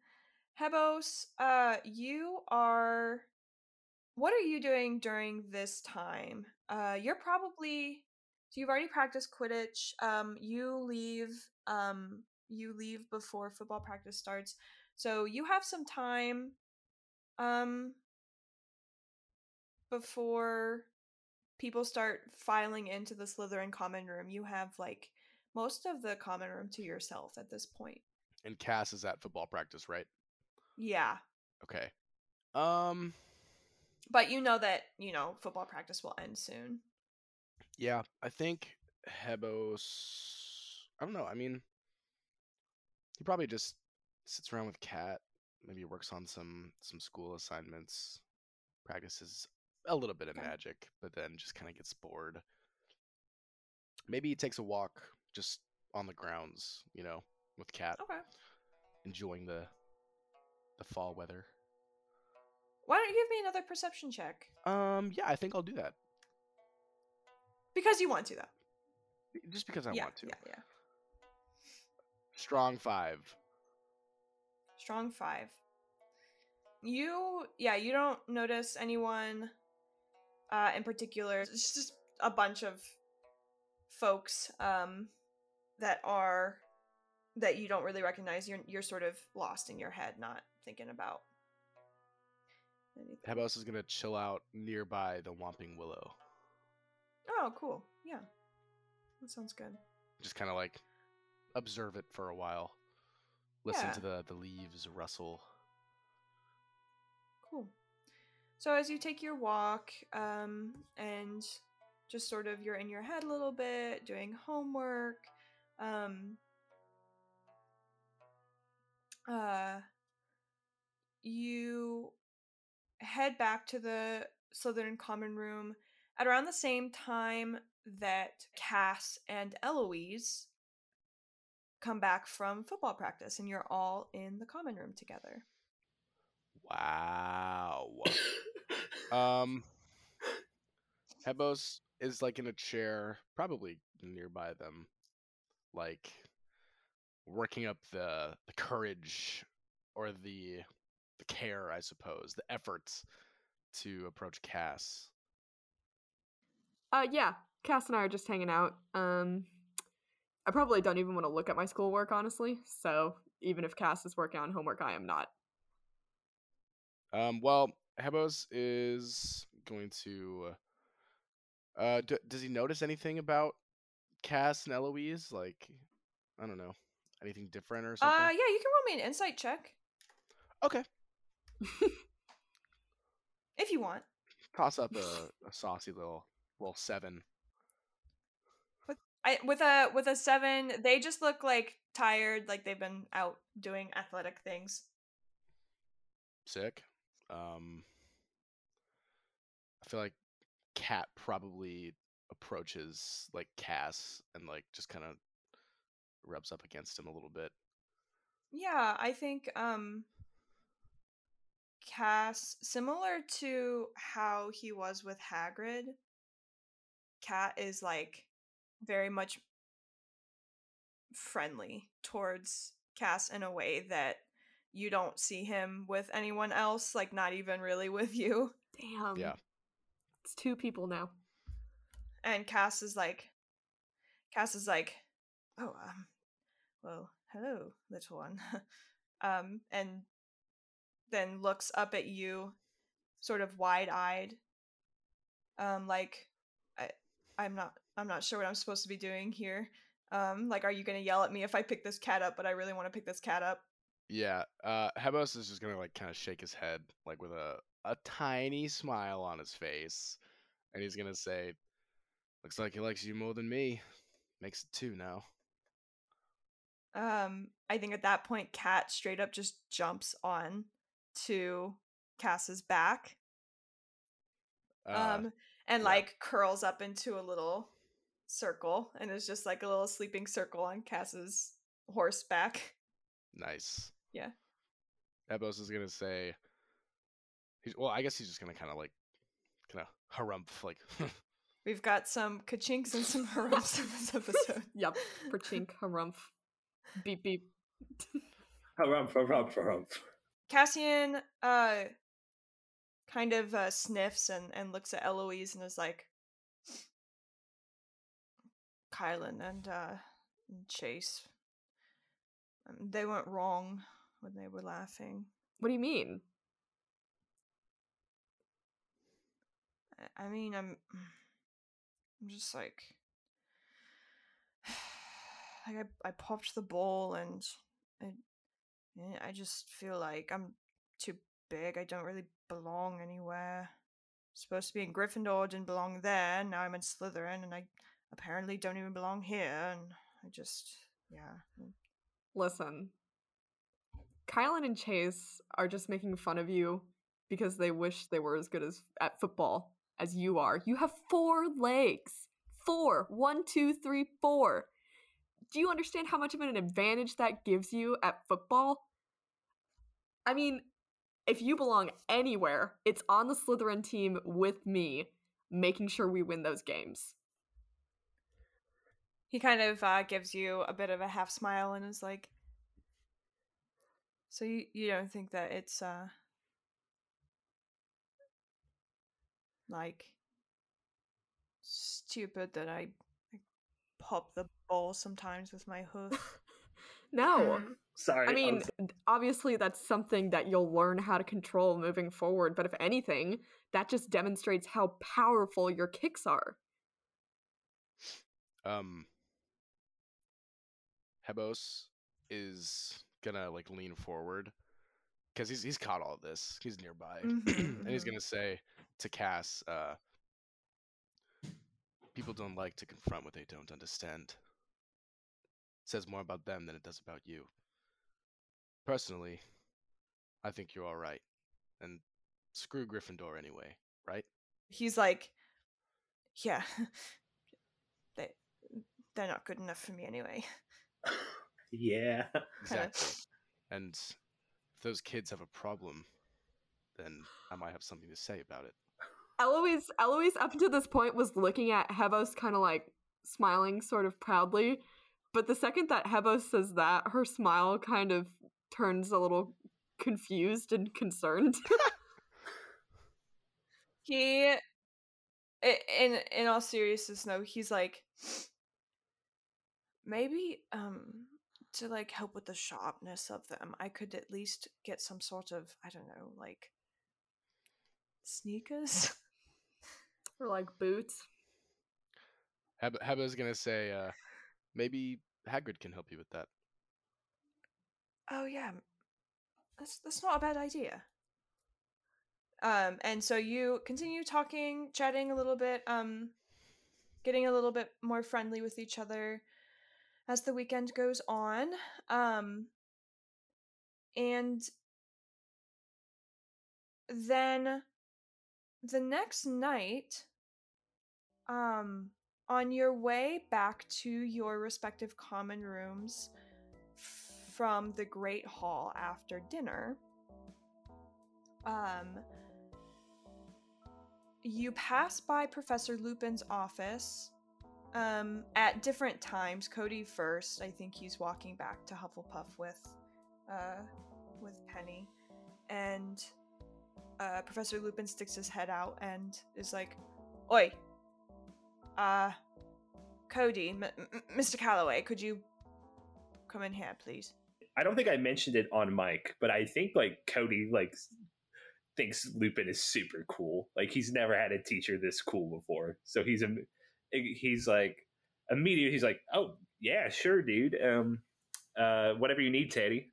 Hebos, uh you are what are you doing during this time? Uh you're probably so you've already practiced Quidditch. Um you leave um you leave before football practice starts. So you have some time um before people start filing into the Slytherin common room. You have like most of the common room to yourself at this point. And Cass is at football practice, right? Yeah. Okay. Um. But you know that, you know, football practice will end soon. Yeah, I think Hebos. I don't know. I mean, he probably just sits around with Cat. Maybe works on some some school assignments. Practices a little bit of magic, but then just kind of gets bored. Maybe he takes a walk just on the grounds, you know, with Cat. Okay. enjoying the the fall weather. Why don't you give me another perception check? Um, yeah, I think I'll do that. Because you want to, though. Just because I yeah, want to. Yeah, yeah. Strong five. Strong five. You, yeah, you don't notice anyone uh, in particular. It's just a bunch of folks um, that are that you don't really recognize. You're you're sort of lost in your head, not thinking about anything. Hebos is gonna chill out nearby the Whomping Willow. Oh, cool. Yeah, that sounds good. Just kind of like observe it for a while. Listen Yeah. to the the leaves rustle. Cool. So as you take your walk, um, and just sort of you're in your head a little bit, doing homework, um, uh, you head back to the Slytherin common room at around the same time that Cass and Eloise come back from football practice, and you're all in the common room together. Wow. um, Hebos is like in a chair, probably nearby them, like working up the the courage or the the care, I suppose, the efforts to approach Cass. Uh, yeah, Cass and I are just hanging out. Um, I probably don't even want to look at my schoolwork, honestly. So even if Cass is working on homework, I am not. Um, well, Hebos is going to. Uh, d- does he notice anything about Cass and Eloise? Like, I don't know, anything different or something? Uh, yeah, you can roll me an insight check Okay, if you want. toss up a, a saucy little little seven. I with a with a seven, they just look like tired, like they've been out doing athletic things. Sick. Um, I feel like Cat probably approaches like Cass and like just kind of rubs up against him a little bit. Yeah, I think um Cass similar to how he was with Hagrid. Cat is like very much friendly towards Cass in a way that you don't see him with anyone else, like not even really with you. Damn. Yeah. It's two people now. And Cass is like Cass is like, "Oh, um well, hello, little one." um and then looks up at you sort of wide-eyed. Um like I I'm not I'm not sure what I'm supposed to be doing here. Um like are you going to yell at me if I pick this cat up, but I really want to pick this cat up? Yeah. Uh, Hebos is just gonna like kind of shake his head like with a a tiny smile on his face, and he's gonna say, "Looks like he likes you more than me. Makes it two now." Um, I think at that point, Cat straight up just jumps on to Cass's back, Uh, um, and yeah. like curls up into a little circle, and is just like a little sleeping circle on Cass's horseback. nice. Yeah. Hebos is gonna say, he's, "Well, I guess he's just gonna kind of like, kind of harumph like." We've got some kachinks and some harumps in this episode. Yep. For harumph. Beep beep. Harumph, harumph, harumph. Cassian uh kind of uh, sniffs and, and looks at Eloise and is like Kylan and uh and Chase. Um, they weren't wrong when they were laughing. What do you mean? I- I mean, I'm I'm just like like I, I popped the ball and I eh, I just feel like I'm too big. I don't really belong anywhere. Supposed to be in Gryffindor, didn't belong there. Now I'm in Slytherin, and I apparently don't even belong here. And I just, yeah. mm. Listen. Kylan and Chase are just making fun of you because they wish they were as good as at football as you are. You have four legs. Four. One, two, three, four. Do you understand how much of an advantage that gives you at football? I mean, if you belong anywhere, it's on the Slytherin team with me, making sure we win those games. He kind of uh, gives you a bit of a half smile and is like, "So you you don't think that it's uh like stupid that I, I pop the ball sometimes with my hoof?" No. Sorry. I mean, was- d- obviously, that's something that you'll learn how to control moving forward, but if anything, that just demonstrates how powerful your kicks are. um, Hebos is gonna like lean forward because he's he's caught all of this. He's nearby, Mhm, and he's mhm. gonna say to Cass, uh, "People don't like to confront what they don't understand. It says more about them than it does about you. Personally, I think you're all right, and screw Gryffindor anyway, right?" He's like, "Yeah, they they're not good enough for me anyway." yeah. Exactly. and if those kids have a problem, then I might have something to say about it. Eloise, Eloise, up until this point, was looking at Hebos kind of like smiling sort of proudly. But the second that Hebos says that, her smile kind of turns a little confused and concerned. He, in in all seriousness, though, he's like, maybe um to like help with the sharpness of them, I could at least get some sort of I don't know, like sneakers. or like boots. Heb- Heba's gonna say, uh, maybe Hagrid can help you with that. oh yeah, that's that's not a bad idea. Um, and so you continue talking, chatting a little bit. Um, getting a little bit more friendly with each other as the weekend goes on. Um, and then the next night, um, on your way back to your respective common rooms from the Great Hall after dinner, um, you pass by Professor Lupin's office um, at different times. Cody first, I think he's walking back to Hufflepuff with, uh, with Penny, and uh, Professor Lupin sticks his head out and is like, "Oi, uh, Cody, M- M- Mr. Calloway, could you come in here, please?" I don't think I mentioned it on mic, but I think like Cody like thinks Lupin is super cool. Like he's never had a teacher this cool before, so he's a he's like immediately he's like, "Oh yeah, sure, dude. Um, uh, whatever you need, Teddy."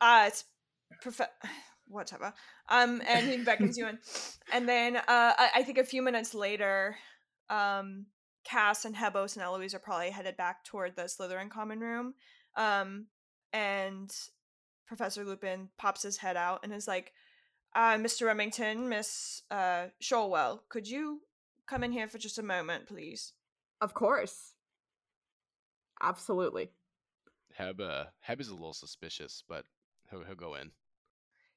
Uh, it's prof- whatever. Um, and he beckons you in, and then uh, I, I think a few minutes later, um, Cass and Hebos and Eloise are probably headed back toward the Slytherin common room. Um, and Professor Lupin pops his head out and is like, uh, Mr. Remington, Miss uh, Shorwell, could you come in here for just a moment, please? Of course. Absolutely. Heb, uh, Heb is a little suspicious, but he'll, he'll go in.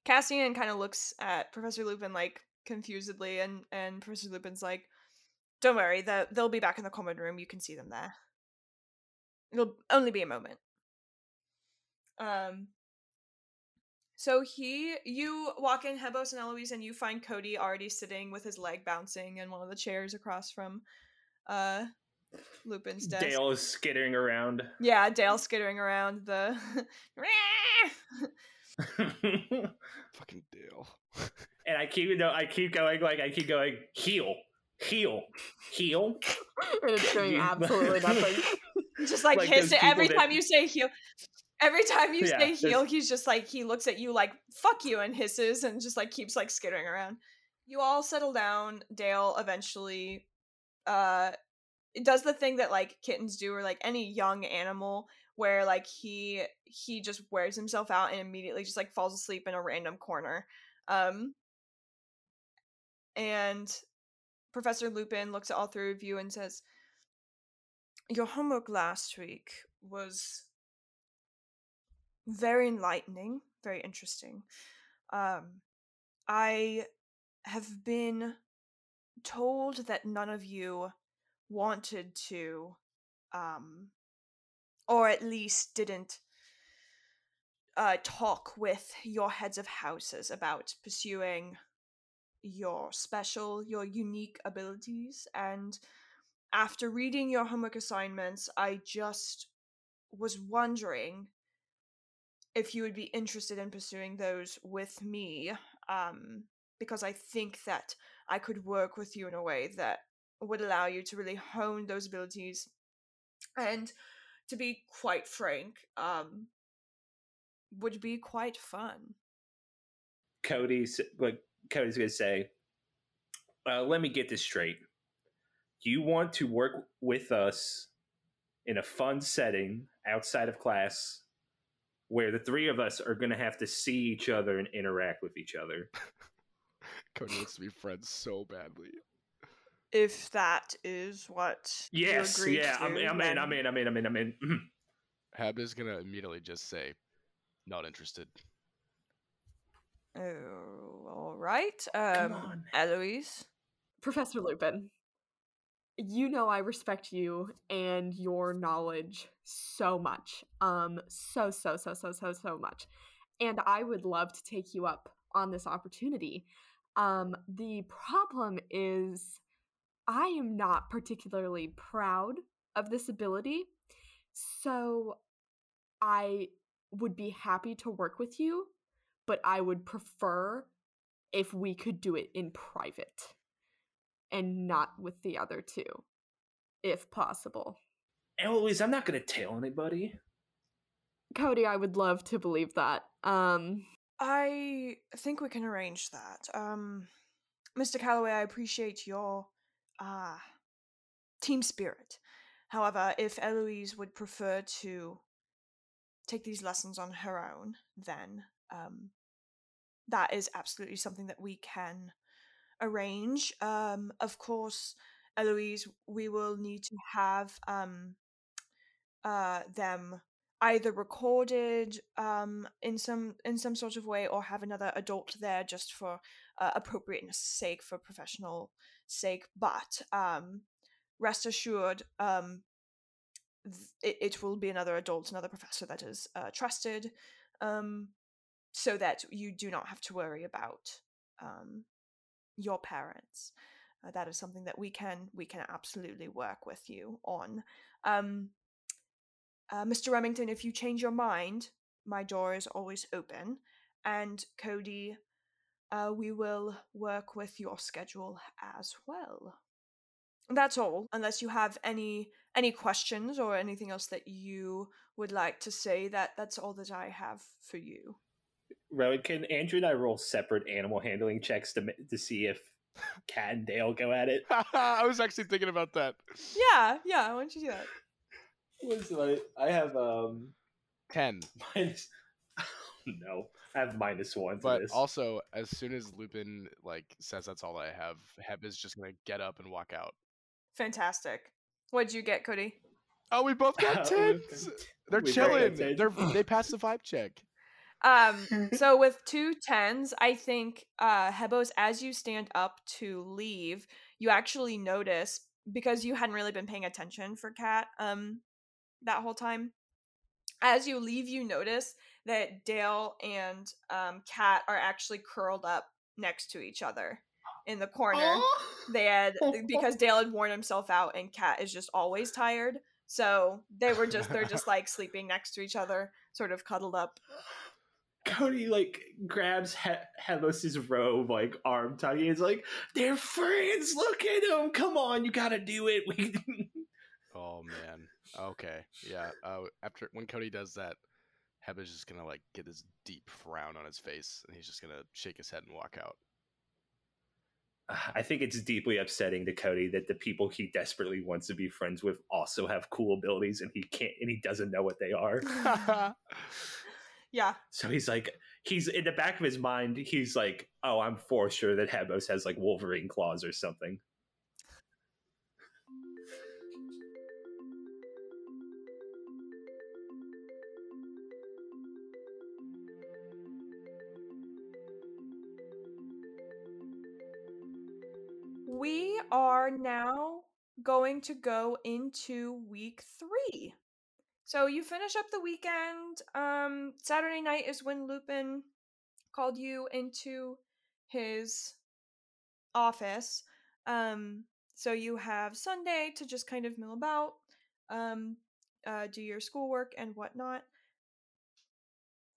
Cassian kind of looks at Professor Lupin like confusedly, and and Professor Lupin's like, "Don't worry, the, they'll be back in the common room. You can see them there. It'll only be a moment." Um. So he, you walk in Hebos and Eloise, and you find Cody already sitting with his leg bouncing in one of the chairs across from, uh, Lupin's desk. Dale is skittering around. Yeah, Dale skittering around the. Fucking Dale. and I keep you know I keep going like I keep going heel, heel, heel. and it's doing absolutely nothing. just like, Like hiss it every that- time you say heel. Every time you Yeah, say heel, there's- he's just like he looks at you like "fuck you" and hisses and just like keeps like skittering around. You all settle down. Dale eventually, uh, it does the thing that like kittens do or like any young animal where like he he just wears himself out and immediately just like falls asleep in a random corner. Um, and Professor Lupin looks at all three of you and says, Your homework last week was very enlightening, very interesting. Um, I have been told that none of you wanted to, um, or at least didn't uh, talk with your heads of houses about pursuing your special, your unique abilities. And after reading your homework assignments, I just was wondering if you would be interested in pursuing those with me. Um, because I think that I could work with you in a way that would allow you to really hone those abilities. And to be quite frank, um, would be quite fun. Cody's like Cody's gonna say, uh, "Let me get this straight. You want to work with us in a fun setting outside of class, where the three of us are gonna have to see each other and interact with each other. Cody wants to be friends so badly. If that is what you Yes, agreed yeah, to, I'm, I'm in, I'm in, I'm in, I'm in, I'm in. Mhm. Heb is gonna immediately just say, "Not interested." Oh, all right. Come Um, on. Eloise. Professor Lupin, you know I respect you and your knowledge so much. Um so so so so so so much. And I would love to take you up on this opportunity. Um the problem is I am not particularly proud of this ability. So I would be happy to work with you, but I would prefer if we could do it in private and not with the other two, if possible. Eloise, I'm not gonna tell anybody. Cody, I would love to believe that. Um, I think we can arrange that. Um, Mr. Calloway, I appreciate your uh team spirit. However, if Eloise would prefer to take these lessons on her own, then um, that is absolutely something that we can arrange. Um, of course, Eloise, we will need to have um, uh, them either recorded um, in some in some sort of way or have another adult there just for uh, appropriateness sake for professional sake but um, rest assured um, th- it, it will be another adult another professor that is uh, trusted um, so that you do not have to worry about um, your parents uh, that is something that we can we can absolutely work with you on um, uh, Mr. Remington, if you change your mind, my door is always open. And Cody, uh, we will work with your schedule as well. That's all. Unless you have any any questions or anything else that you would like to say, that that's all that I have for you. Rowan, can Andrew and I roll separate animal handling checks to to see if Cat and Dale go at it? I was actually thinking about that. Yeah, yeah. Why don't you do that? What's my? I have um Ten. minus. no, I have minus one. For But this. also, as soon as Lupin like says that's all I have, Heb is just gonna get up and walk out. Fantastic. What'd you get, Cody? Oh, we both got We- tens. They're we chilling. They're they passed the vibe check. Um, so with two tens, I think uh Hebos, as you stand up to leave, you actually notice because you hadn't really been paying attention for Cat um that whole time. As you leave, you notice that Dale and um Cat are actually curled up next to each other in the corner. They had because Dale had worn himself out and Cat is just always tired. So they were just they're just like sleeping next to each other, sort of cuddled up. Cody like grabs he- Hebos's robe, like arm tugging. He's like, "They're friends. Look at them. Come on, you gotta do it." We Oh man. Okay. Yeah. Uh, after when Cody does that, Heb is just gonna like get this deep frown on his face, and he's just gonna shake his head and walk out. I think it's deeply upsetting to Cody that the people he desperately wants to be friends with also have cool abilities, and he can't, and he doesn't know what they are. Yeah. So he's like, he's in the back of his mind, he's like, "Oh, I'm for sure that Hebos has like Wolverine claws or something." We are now going to go into week three. So you finish up the weekend. Um, Saturday night is when Lupin called you into his office. Um, so you have Sunday to just kind of mill about, um, uh, do your schoolwork and whatnot.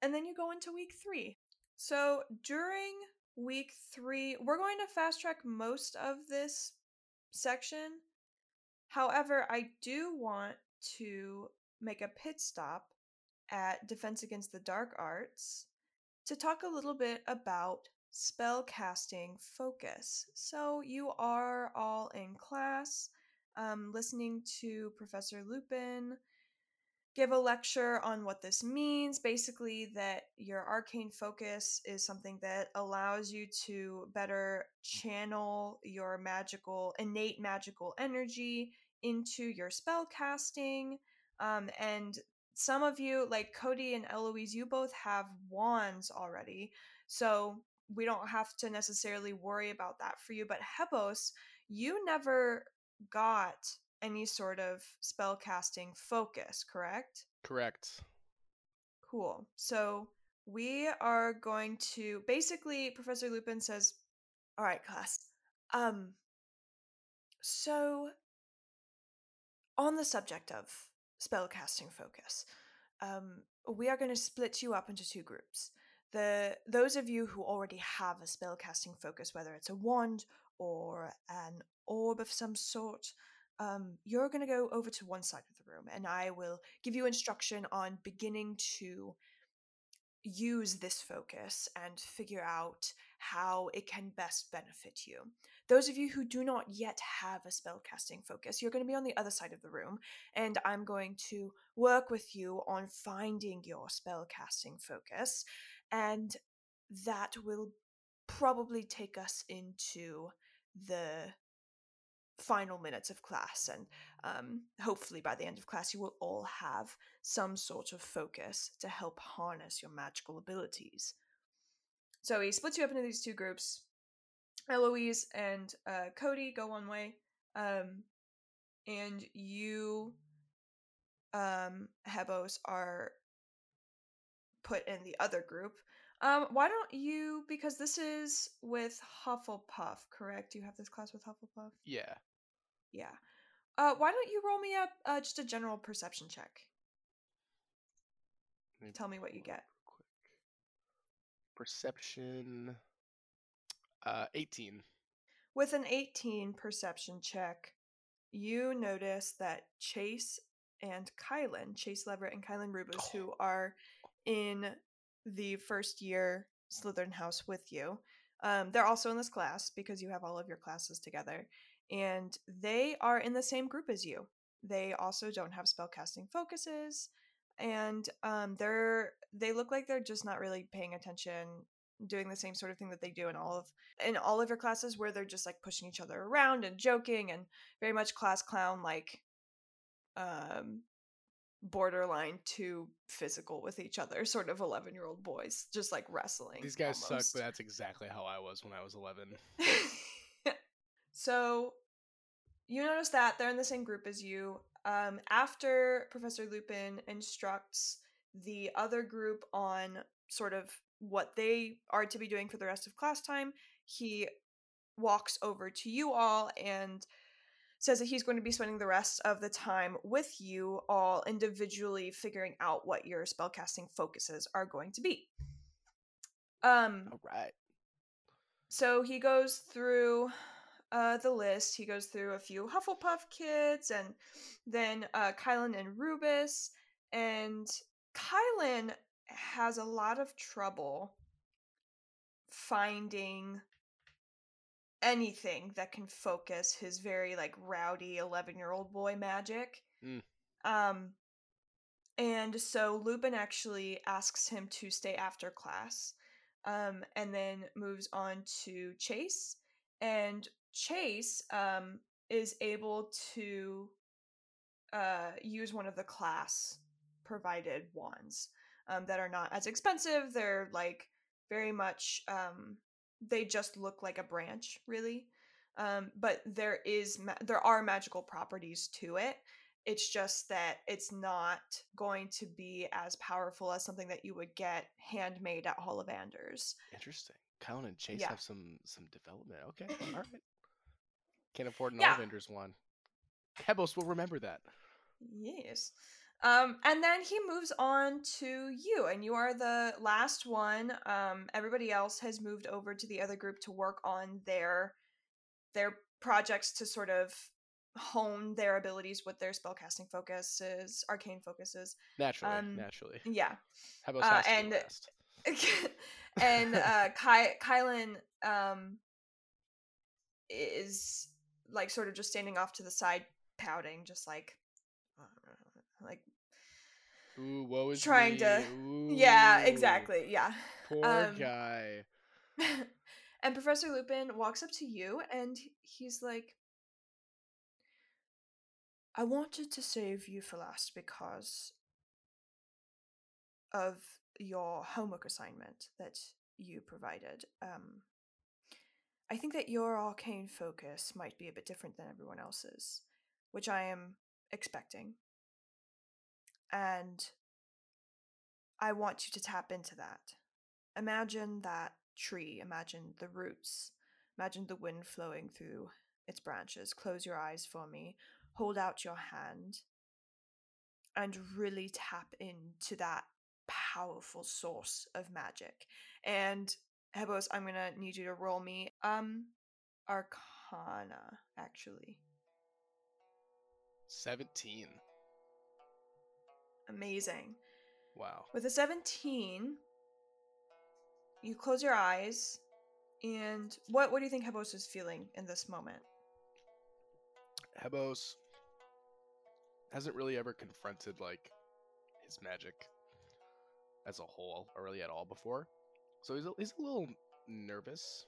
And then you go into week three. So during week three, we're going to fast track most of this section. However, I do want to make a pit stop at Defense Against the Dark Arts to talk a little bit about spell casting focus. So, you are all in class, um, listening to Professor Lupin give a lecture on what this means. Basically, that your arcane focus is something that allows you to better channel your magical, innate magical energy into your spell casting. Um, and some of you, like Cody and Eloise, you both have wands already. So we don't have to necessarily worry about that for you. But Hebos, you never got any sort of spell casting focus, correct? Correct. Cool. So we are going to basically Professor Lupin says, "All right, class. Um so on the subject of spell casting focus, um we are going to split you up into two groups. The those of you who already have a spell casting focus, whether it's a wand or an orb of some sort, um, you're going to go over to one side of the room and I will give you instruction on beginning to use this focus and figure out how it can best benefit you. Those of you who do not yet have a spellcasting focus, you're going to be on the other side of the room, and I'm going to work with you on finding your spellcasting focus, and that will probably take us into the final minutes of class and um, hopefully by the end of class you will all have some sort of focus to help harness your magical abilities. So he splits you up into these two groups eloise and uh, cody go one way um, and you um, hebos are put in the other group um, why don't you because this is with Hufflepuff, correct? You have this class with Hufflepuff? Yeah. Yeah. Uh, why don't you roll me up uh, just a general perception check? Tell me what you get. Quick. Perception. Uh, eighteen. With an 18 perception check, you notice that Chase and Kylan, Chase Leverett and Kylan Rubus, who are in the first year Slytherin house with you, um, they're also in this class because you have all of your classes together, and they are in the same group as you. They also don't have spellcasting focuses, and um, they're they look like they're just not really paying attention, doing the same sort of thing that they do in all of in all of your classes where they're just like pushing each other around and joking and very much class clown like um borderline too physical with each other sort of 11 year old boys just like wrestling These guys suck, but that's exactly how I was when I was eleven. so you notice that they're in the same group as you um, after professor lupin instructs the other group on sort of what they are to be doing for the rest of class time he walks over to you all and says that he's going to be spending the rest of the time with you all individually figuring out what your spellcasting focuses are going to be um All right. so he goes through uh, the list. He goes through a few Hufflepuff kids, and then uh, Kylan and Rubus. And Kylan has a lot of trouble finding anything that can focus his very like rowdy 11 year old boy magic Mm. um and so lupin actually asks him to stay after class um and then moves on to chase and chase um is able to uh use one of the class provided wands um that are not as expensive they're like very much um they just look like a branch really um but there is ma- there are magical properties to it it's just that it's not going to be as powerful as something that you would get handmade at Ollivander's. Interesting. Colin and Chase Yeah. have some some development. Okay. All right. Can't afford an Yeah. Ollivander's one. Hebos will remember that. Yes. Um, and then he moves on to you, and you are the last one. Um, everybody else has moved over to the other group to work on their their projects to sort of hone their abilities with their spellcasting focuses, arcane focuses. Naturally. Um, naturally. Yeah. Hebos uh, has and- and uh Ky- Kylan um is like sort of just standing off to the side pouting just uh, like Ooh, woe is trying me. to- yeah exactly yeah Poor Um, guy. and Professor Lupin walks up to you and he's like I wanted to save you for last because of your homework assignment that you provided. Um, I think that your arcane focus might be a bit different than everyone else's, which I am expecting. And I want you to tap into that. Imagine that tree, imagine the roots, imagine the wind flowing through its branches. Close your eyes for me, hold out your hand, and really tap into that powerful source of magic. And Hebos, I'm gonna need you to roll me um Arcana, actually. 17. Amazing. Wow. With a 17, you close your eyes And what what do you think Hebos is feeling in this moment? Hebos hasn't really ever confronted like his magic as a whole or really at all before. So he's a, he's a little nervous.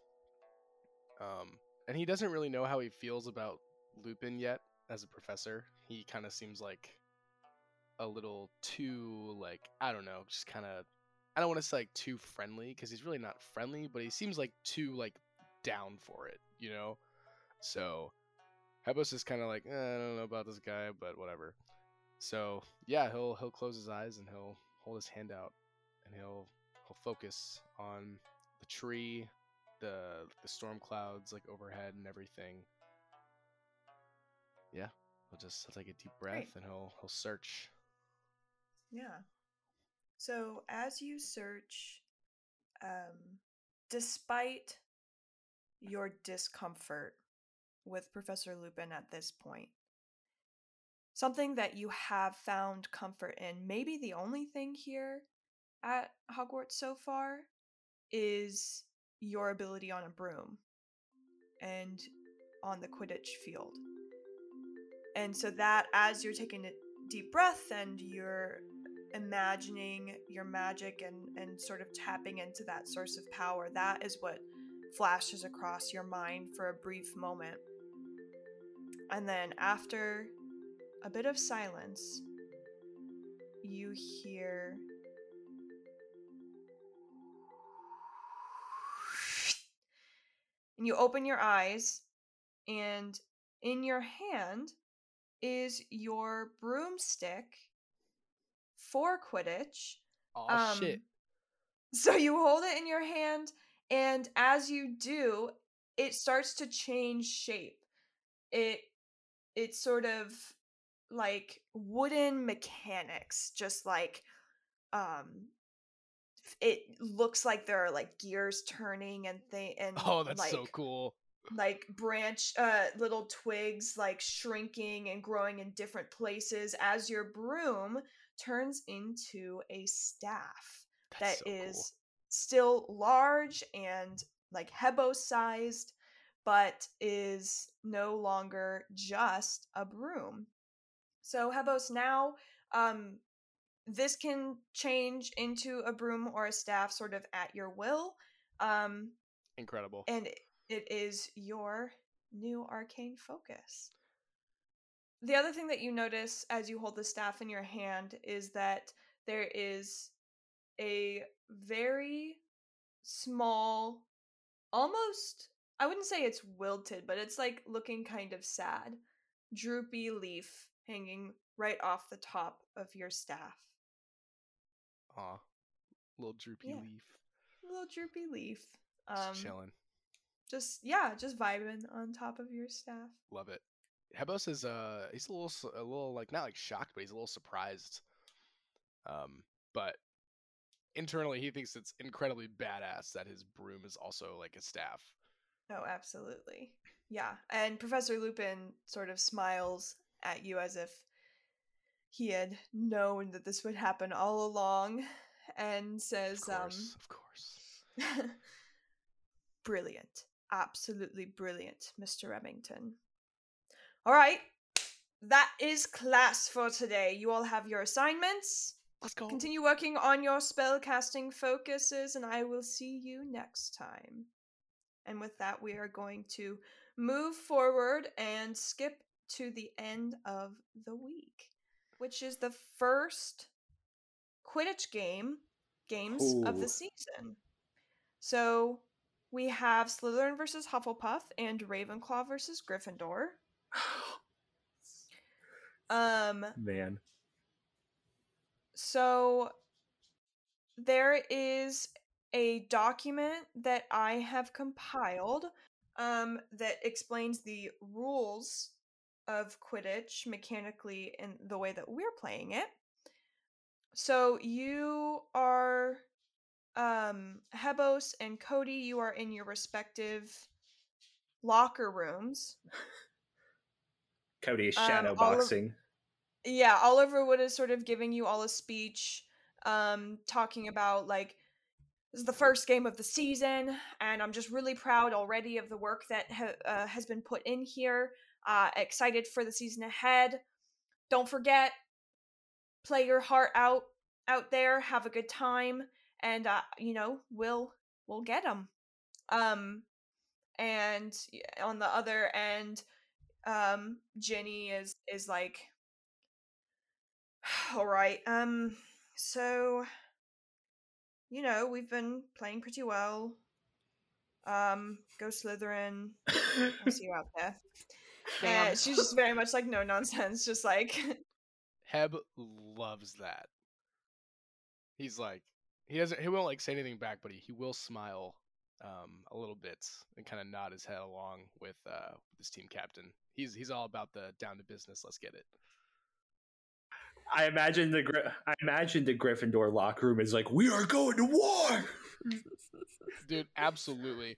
Um and he doesn't really know how he feels about Lupin yet as a professor. He kind of seems like a little too like I don't know, just kind of I don't want to say like too friendly because he's really not friendly, but he seems like too like down for it, you know. So Hebos is kind of like eh, I don't know about this guy, but whatever. So yeah, he'll he'll close his eyes and he'll hold his hand out and he'll he'll focus on the tree, the the storm clouds like overhead and everything. Yeah, he'll just he'll take a deep breath Great. and he'll he'll search. Yeah. So as you search, um, despite your discomfort with Professor Lupin at this point, something that you have found comfort in, maybe the only thing here at Hogwarts so far, is your ability on a broom and on the Quidditch field. And so that as you're taking a deep breath and you're imagining your magic and, and sort of tapping into that source of power, that is what flashes across your mind for a brief moment. And then after a bit of silence, you hear and you open your eyes and in your hand is your broomstick for Quidditch. Oh shit! Um, So you hold it in your hand, and as you do, it starts to change shape. It it's sort of like wooden mechanics, just like um it looks like there are like gears turning and thing and Oh, that's like so cool. like branch uh little twigs like shrinking and growing in different places as your broom turns into a staff That's that so is cool. still large and like Hebo sized, but is no longer just a broom. So Hebos now, um, this can change into a broom or a staff sort of at your will. Um, incredible. and it- it is your new arcane focus. The other thing that you notice as you hold the staff in your hand is that there is a very small, almost, I wouldn't say it's wilted, but it's like looking kind of sad, droopy leaf hanging right off the top of your staff. Aw, little droopy Yeah. leaf, little droopy leaf. just Um, chilling. just yeah, just vibing on top of your staff. Love it. Hebos is uh he's a little a little like not like shocked, but he's a little surprised. Um, but internally he thinks it's incredibly badass that his broom is also like a staff. Oh, absolutely. Yeah. And Professor Lupin sort of smiles at you as if he had known that this would happen all along and says, Of course, of course. um, brilliant. Absolutely brilliant, Mr. Remington. All right. That is class for today. You all have your assignments. Let's go. Continue working on your spellcasting focuses, and I will see you next time. And with that, we are going to move forward and skip to the end of the week, which is the first Quidditch game games of the season. So we have Slytherin versus Hufflepuff and Ravenclaw versus Gryffindor. Um, Man. So there is a document that I have compiled um, that explains the rules of Quidditch mechanically in the way that we're playing it. So you are um Hebos and Cody, you are in your respective locker rooms. Cody is Um, shadow of- boxing. yeah oliver wood is sort of giving you all a speech um talking about like this is the first game of the season, and I'm just really proud already of the work that ha- uh, has been put in here. Uh, excited for the season ahead. Don't forget, play your heart out out there. Have a good time, and uh, you know we'll we'll get them. Um, and on the other end, um, Jenny is is like, all right, um, so you know, we've been playing pretty well. Um, go Slytherin. I'll see you out there. And she's just very much like no nonsense, just like Heb loves that. He's like he doesn't he won't like say anything back, but he, he will smile um a little bit and kind of nod his head along with uh with his team captain. He's he's all about the down to business, let's get it. I imagine the I imagine the Gryffindor locker room is like, "We are going to war." Dude, absolutely.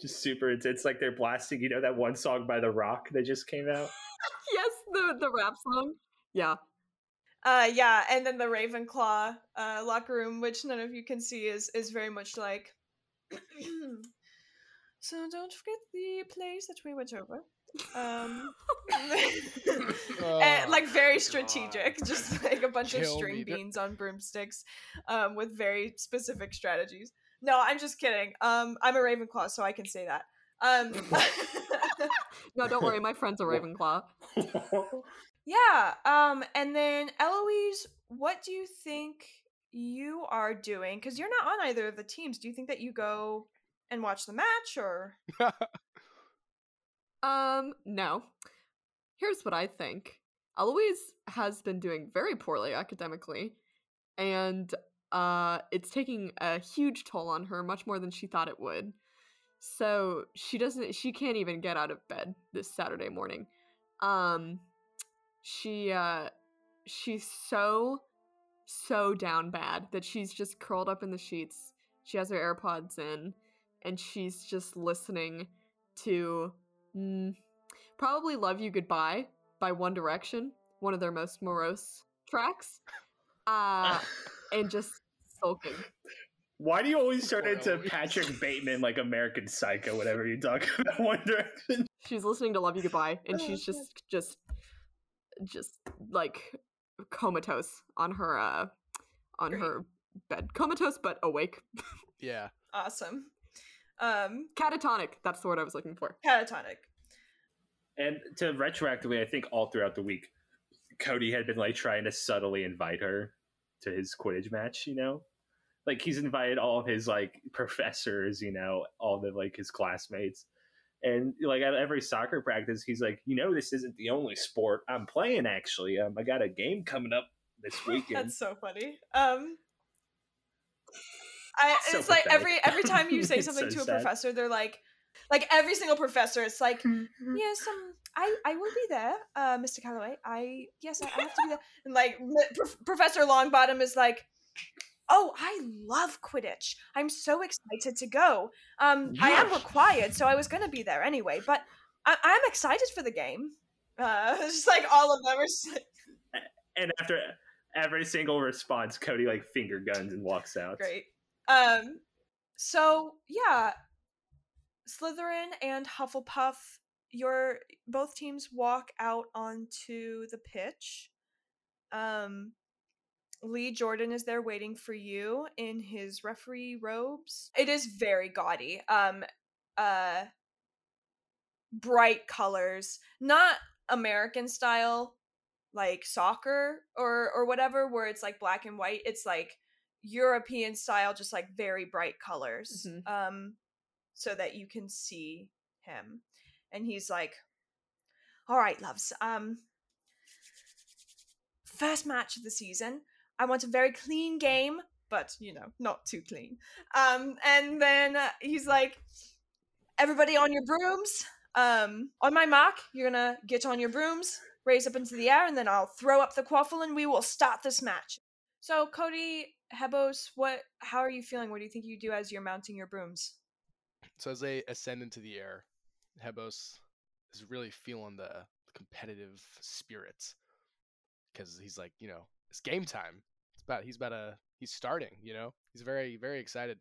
Just super intense, like they're blasting. You know that one song by The Rock that just came out. yes, the the rap song. Yeah. uh yeah, and then the Ravenclaw uh locker room, which none of you can see, is is very much like So don't forget the place that we went over. Um and, like Oh, very God. strategic, just like a bunch of string me. Beans on broomsticks, um, with very specific strategies. No, I'm just kidding. Um, I'm a Ravenclaw, so I can say that. Um, No, don't worry. My friend's a Ravenclaw. yeah. Um, and then Eloise, what do you think you are doing? Because you're not on either of the teams. Do you think that you go and watch the match, or Um, no. Here's what I think. Eloise has been doing very poorly academically, and uh, it's taking a huge toll on her, much more than she thought it would. So she doesn't. She can't even get out of bed this Saturday morning. Um, she uh, she's so so down bad that she's just curled up in the sheets. She has her AirPods in, and she's just listening to Mm, probably Love You Goodbye by One Direction, one of their most morose tracks. Uh, and just sulking. Why do you always turn into Patrick Bateman like American Psycho whenever you talk about One Direction? She's listening to Love You Goodbye and Oh, she's just just just like comatose on her uh on Great. her bed. Comatose but awake. yeah. awesome? Um, Catatonic, that's the word I was looking for. catatonic. And to retroactively, I think all throughout the week, Cody had been like trying to subtly invite her to his Quidditch match. You know, like he's invited all of his like professors. You know, all the like his classmates. And like at every soccer practice, he's like, you know, this isn't the only sport I'm playing. Actually, um, I got a game coming up this weekend. That's so funny. Um, I, So it's like every every time you say something so to a sad. professor, they're like, like every single professor, it's like, Mm-hmm. yes, um, I I will be there, uh, Mr. Calloway. I yes, I, I have to be there. And like M- Prof- Professor Longbottom is like. Oh, I love Quidditch. I'm so excited to go. Um, I am required, so I was gonna be there anyway. But I- I'm excited for the game. Uh, it's just like all of them are like, and after every single response, Cody like finger guns and walks out. Great. Um so yeah, Slytherin and Hufflepuff, your both teams walk out onto the pitch. Um Lee Jordan is there waiting for you in his referee robes. It is very gaudy. Um uh bright colors, not American style like soccer or or whatever where it's like black and white. It's like European style, just like very bright colors, Mhm. um, so that you can see him. And he's like, "All right, loves. Um, first match of the season. I want a very clean game, but you know, not too clean. Um, and then uh, he's like, everybody on your brooms. Um, on my mark, you're gonna get on your brooms, raise up into the air, and then I'll throw up the quaffle, and we will start this match. So, Cody, Hebos, what? How are you feeling? What do you think you do as you're mounting your brooms? So as they ascend into the air, Hebos is really feeling the competitive spirit because he's like, you know, it's game time. About he's about to he's starting. You know, he's very very excited,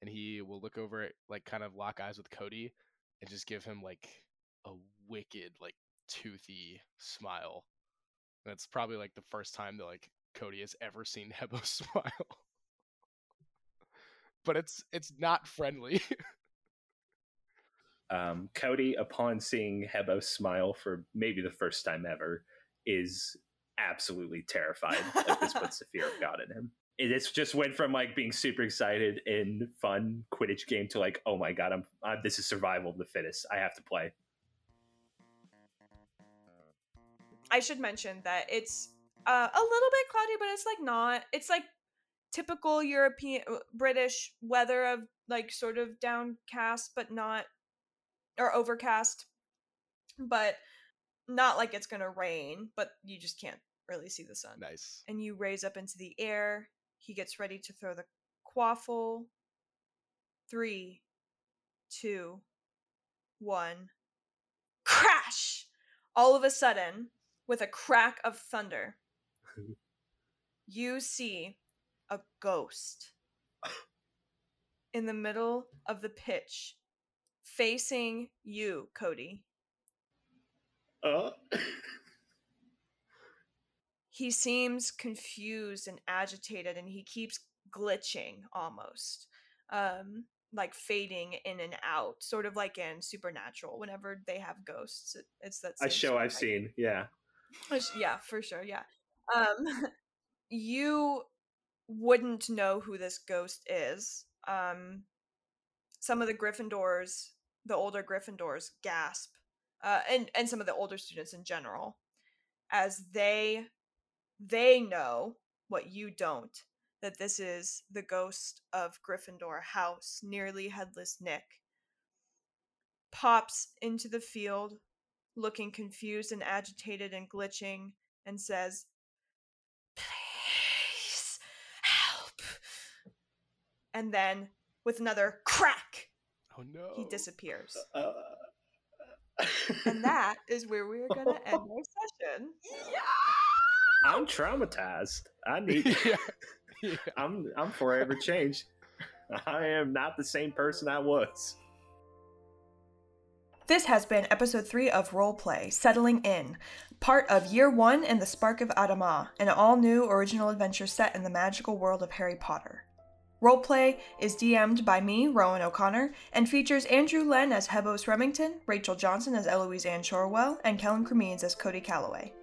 and he will look over it like kind of lock eyes with Cody, and just give him like a wicked like toothy smile. That's probably like the first time that like Cody has ever seen Hebo smile. but it's it's not friendly. um, Cody, upon seeing Hebo smile for maybe the first time ever, is absolutely terrified. like this puts the fear of God in him. It's just went from like being super excited and fun Quidditch game to like, oh my god, I'm, I'm this is survival of the fittest. I have to play. I should mention that it's uh, a little bit cloudy, but it's like not. It's like typical European uh, British weather of like sort of downcast, but not or overcast, but not like it's gonna rain. But you just can't really see the sun. nice. And you raise up into the air. He gets ready to throw the quaffle. Three, two, one. Crash! All of a sudden, with a crack of thunder, you see a ghost in the middle of the pitch facing you, Cody. Uh, He seems confused and agitated and he keeps glitching almost. Um like fading in and out, sort of like in Supernatural. Whenever they have ghosts, it's that a show I've seen. Yeah. Yeah, for sure. Yeah. Um, you wouldn't know who this ghost is. Um, some of the Gryffindors, the older Gryffindors, gasp, uh, and and some of the older students in general, as they they know what you don't that this is the ghost of Gryffindor House, nearly headless Nick. Pops into the field, looking confused and agitated and glitching, and says, Please help. And then, with another crack, Oh no. he disappears. Uh, And that is where we're going to end our session. I'm traumatized. I need. yeah. yeah. I'm I'm forever changed. I am not the same person I was. This has been episode 3 of Roleplay Settling In, part of Year 1 and the Spark of Adama, an all new original adventure set in the magical world of Harry Potter. Roleplay is DM'd by me, Rowan O'Connor, and features Andrew Len as Hebos Remington, Rachel Johnson as Eloise Ann Shorewell, and Kellen Cremines as Cody Calloway.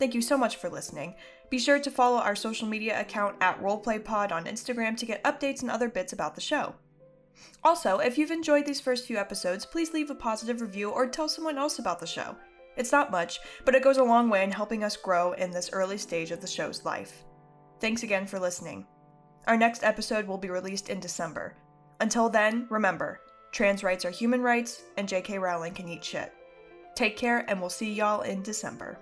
Thank you so much for listening. Be sure to follow our social media account at RoleplayPod on Instagram to get updates and other bits about the show. Also, if you've enjoyed these first few episodes, please leave a positive review or tell someone else about the show. It's not much, but it goes a long way in helping us grow in this early stage of the show's life. Thanks again for listening. Our next episode will be released in December. Until then, remember trans rights are human rights, and JK Rowling can eat shit. Take care, and we'll see y'all in December.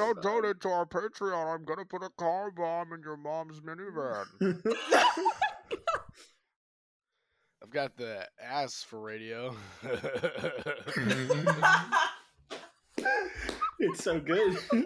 If don't donate to our Patreon, I'm gonna put a car bomb in your mom's minivan. I've got the ass for radio. it's so good.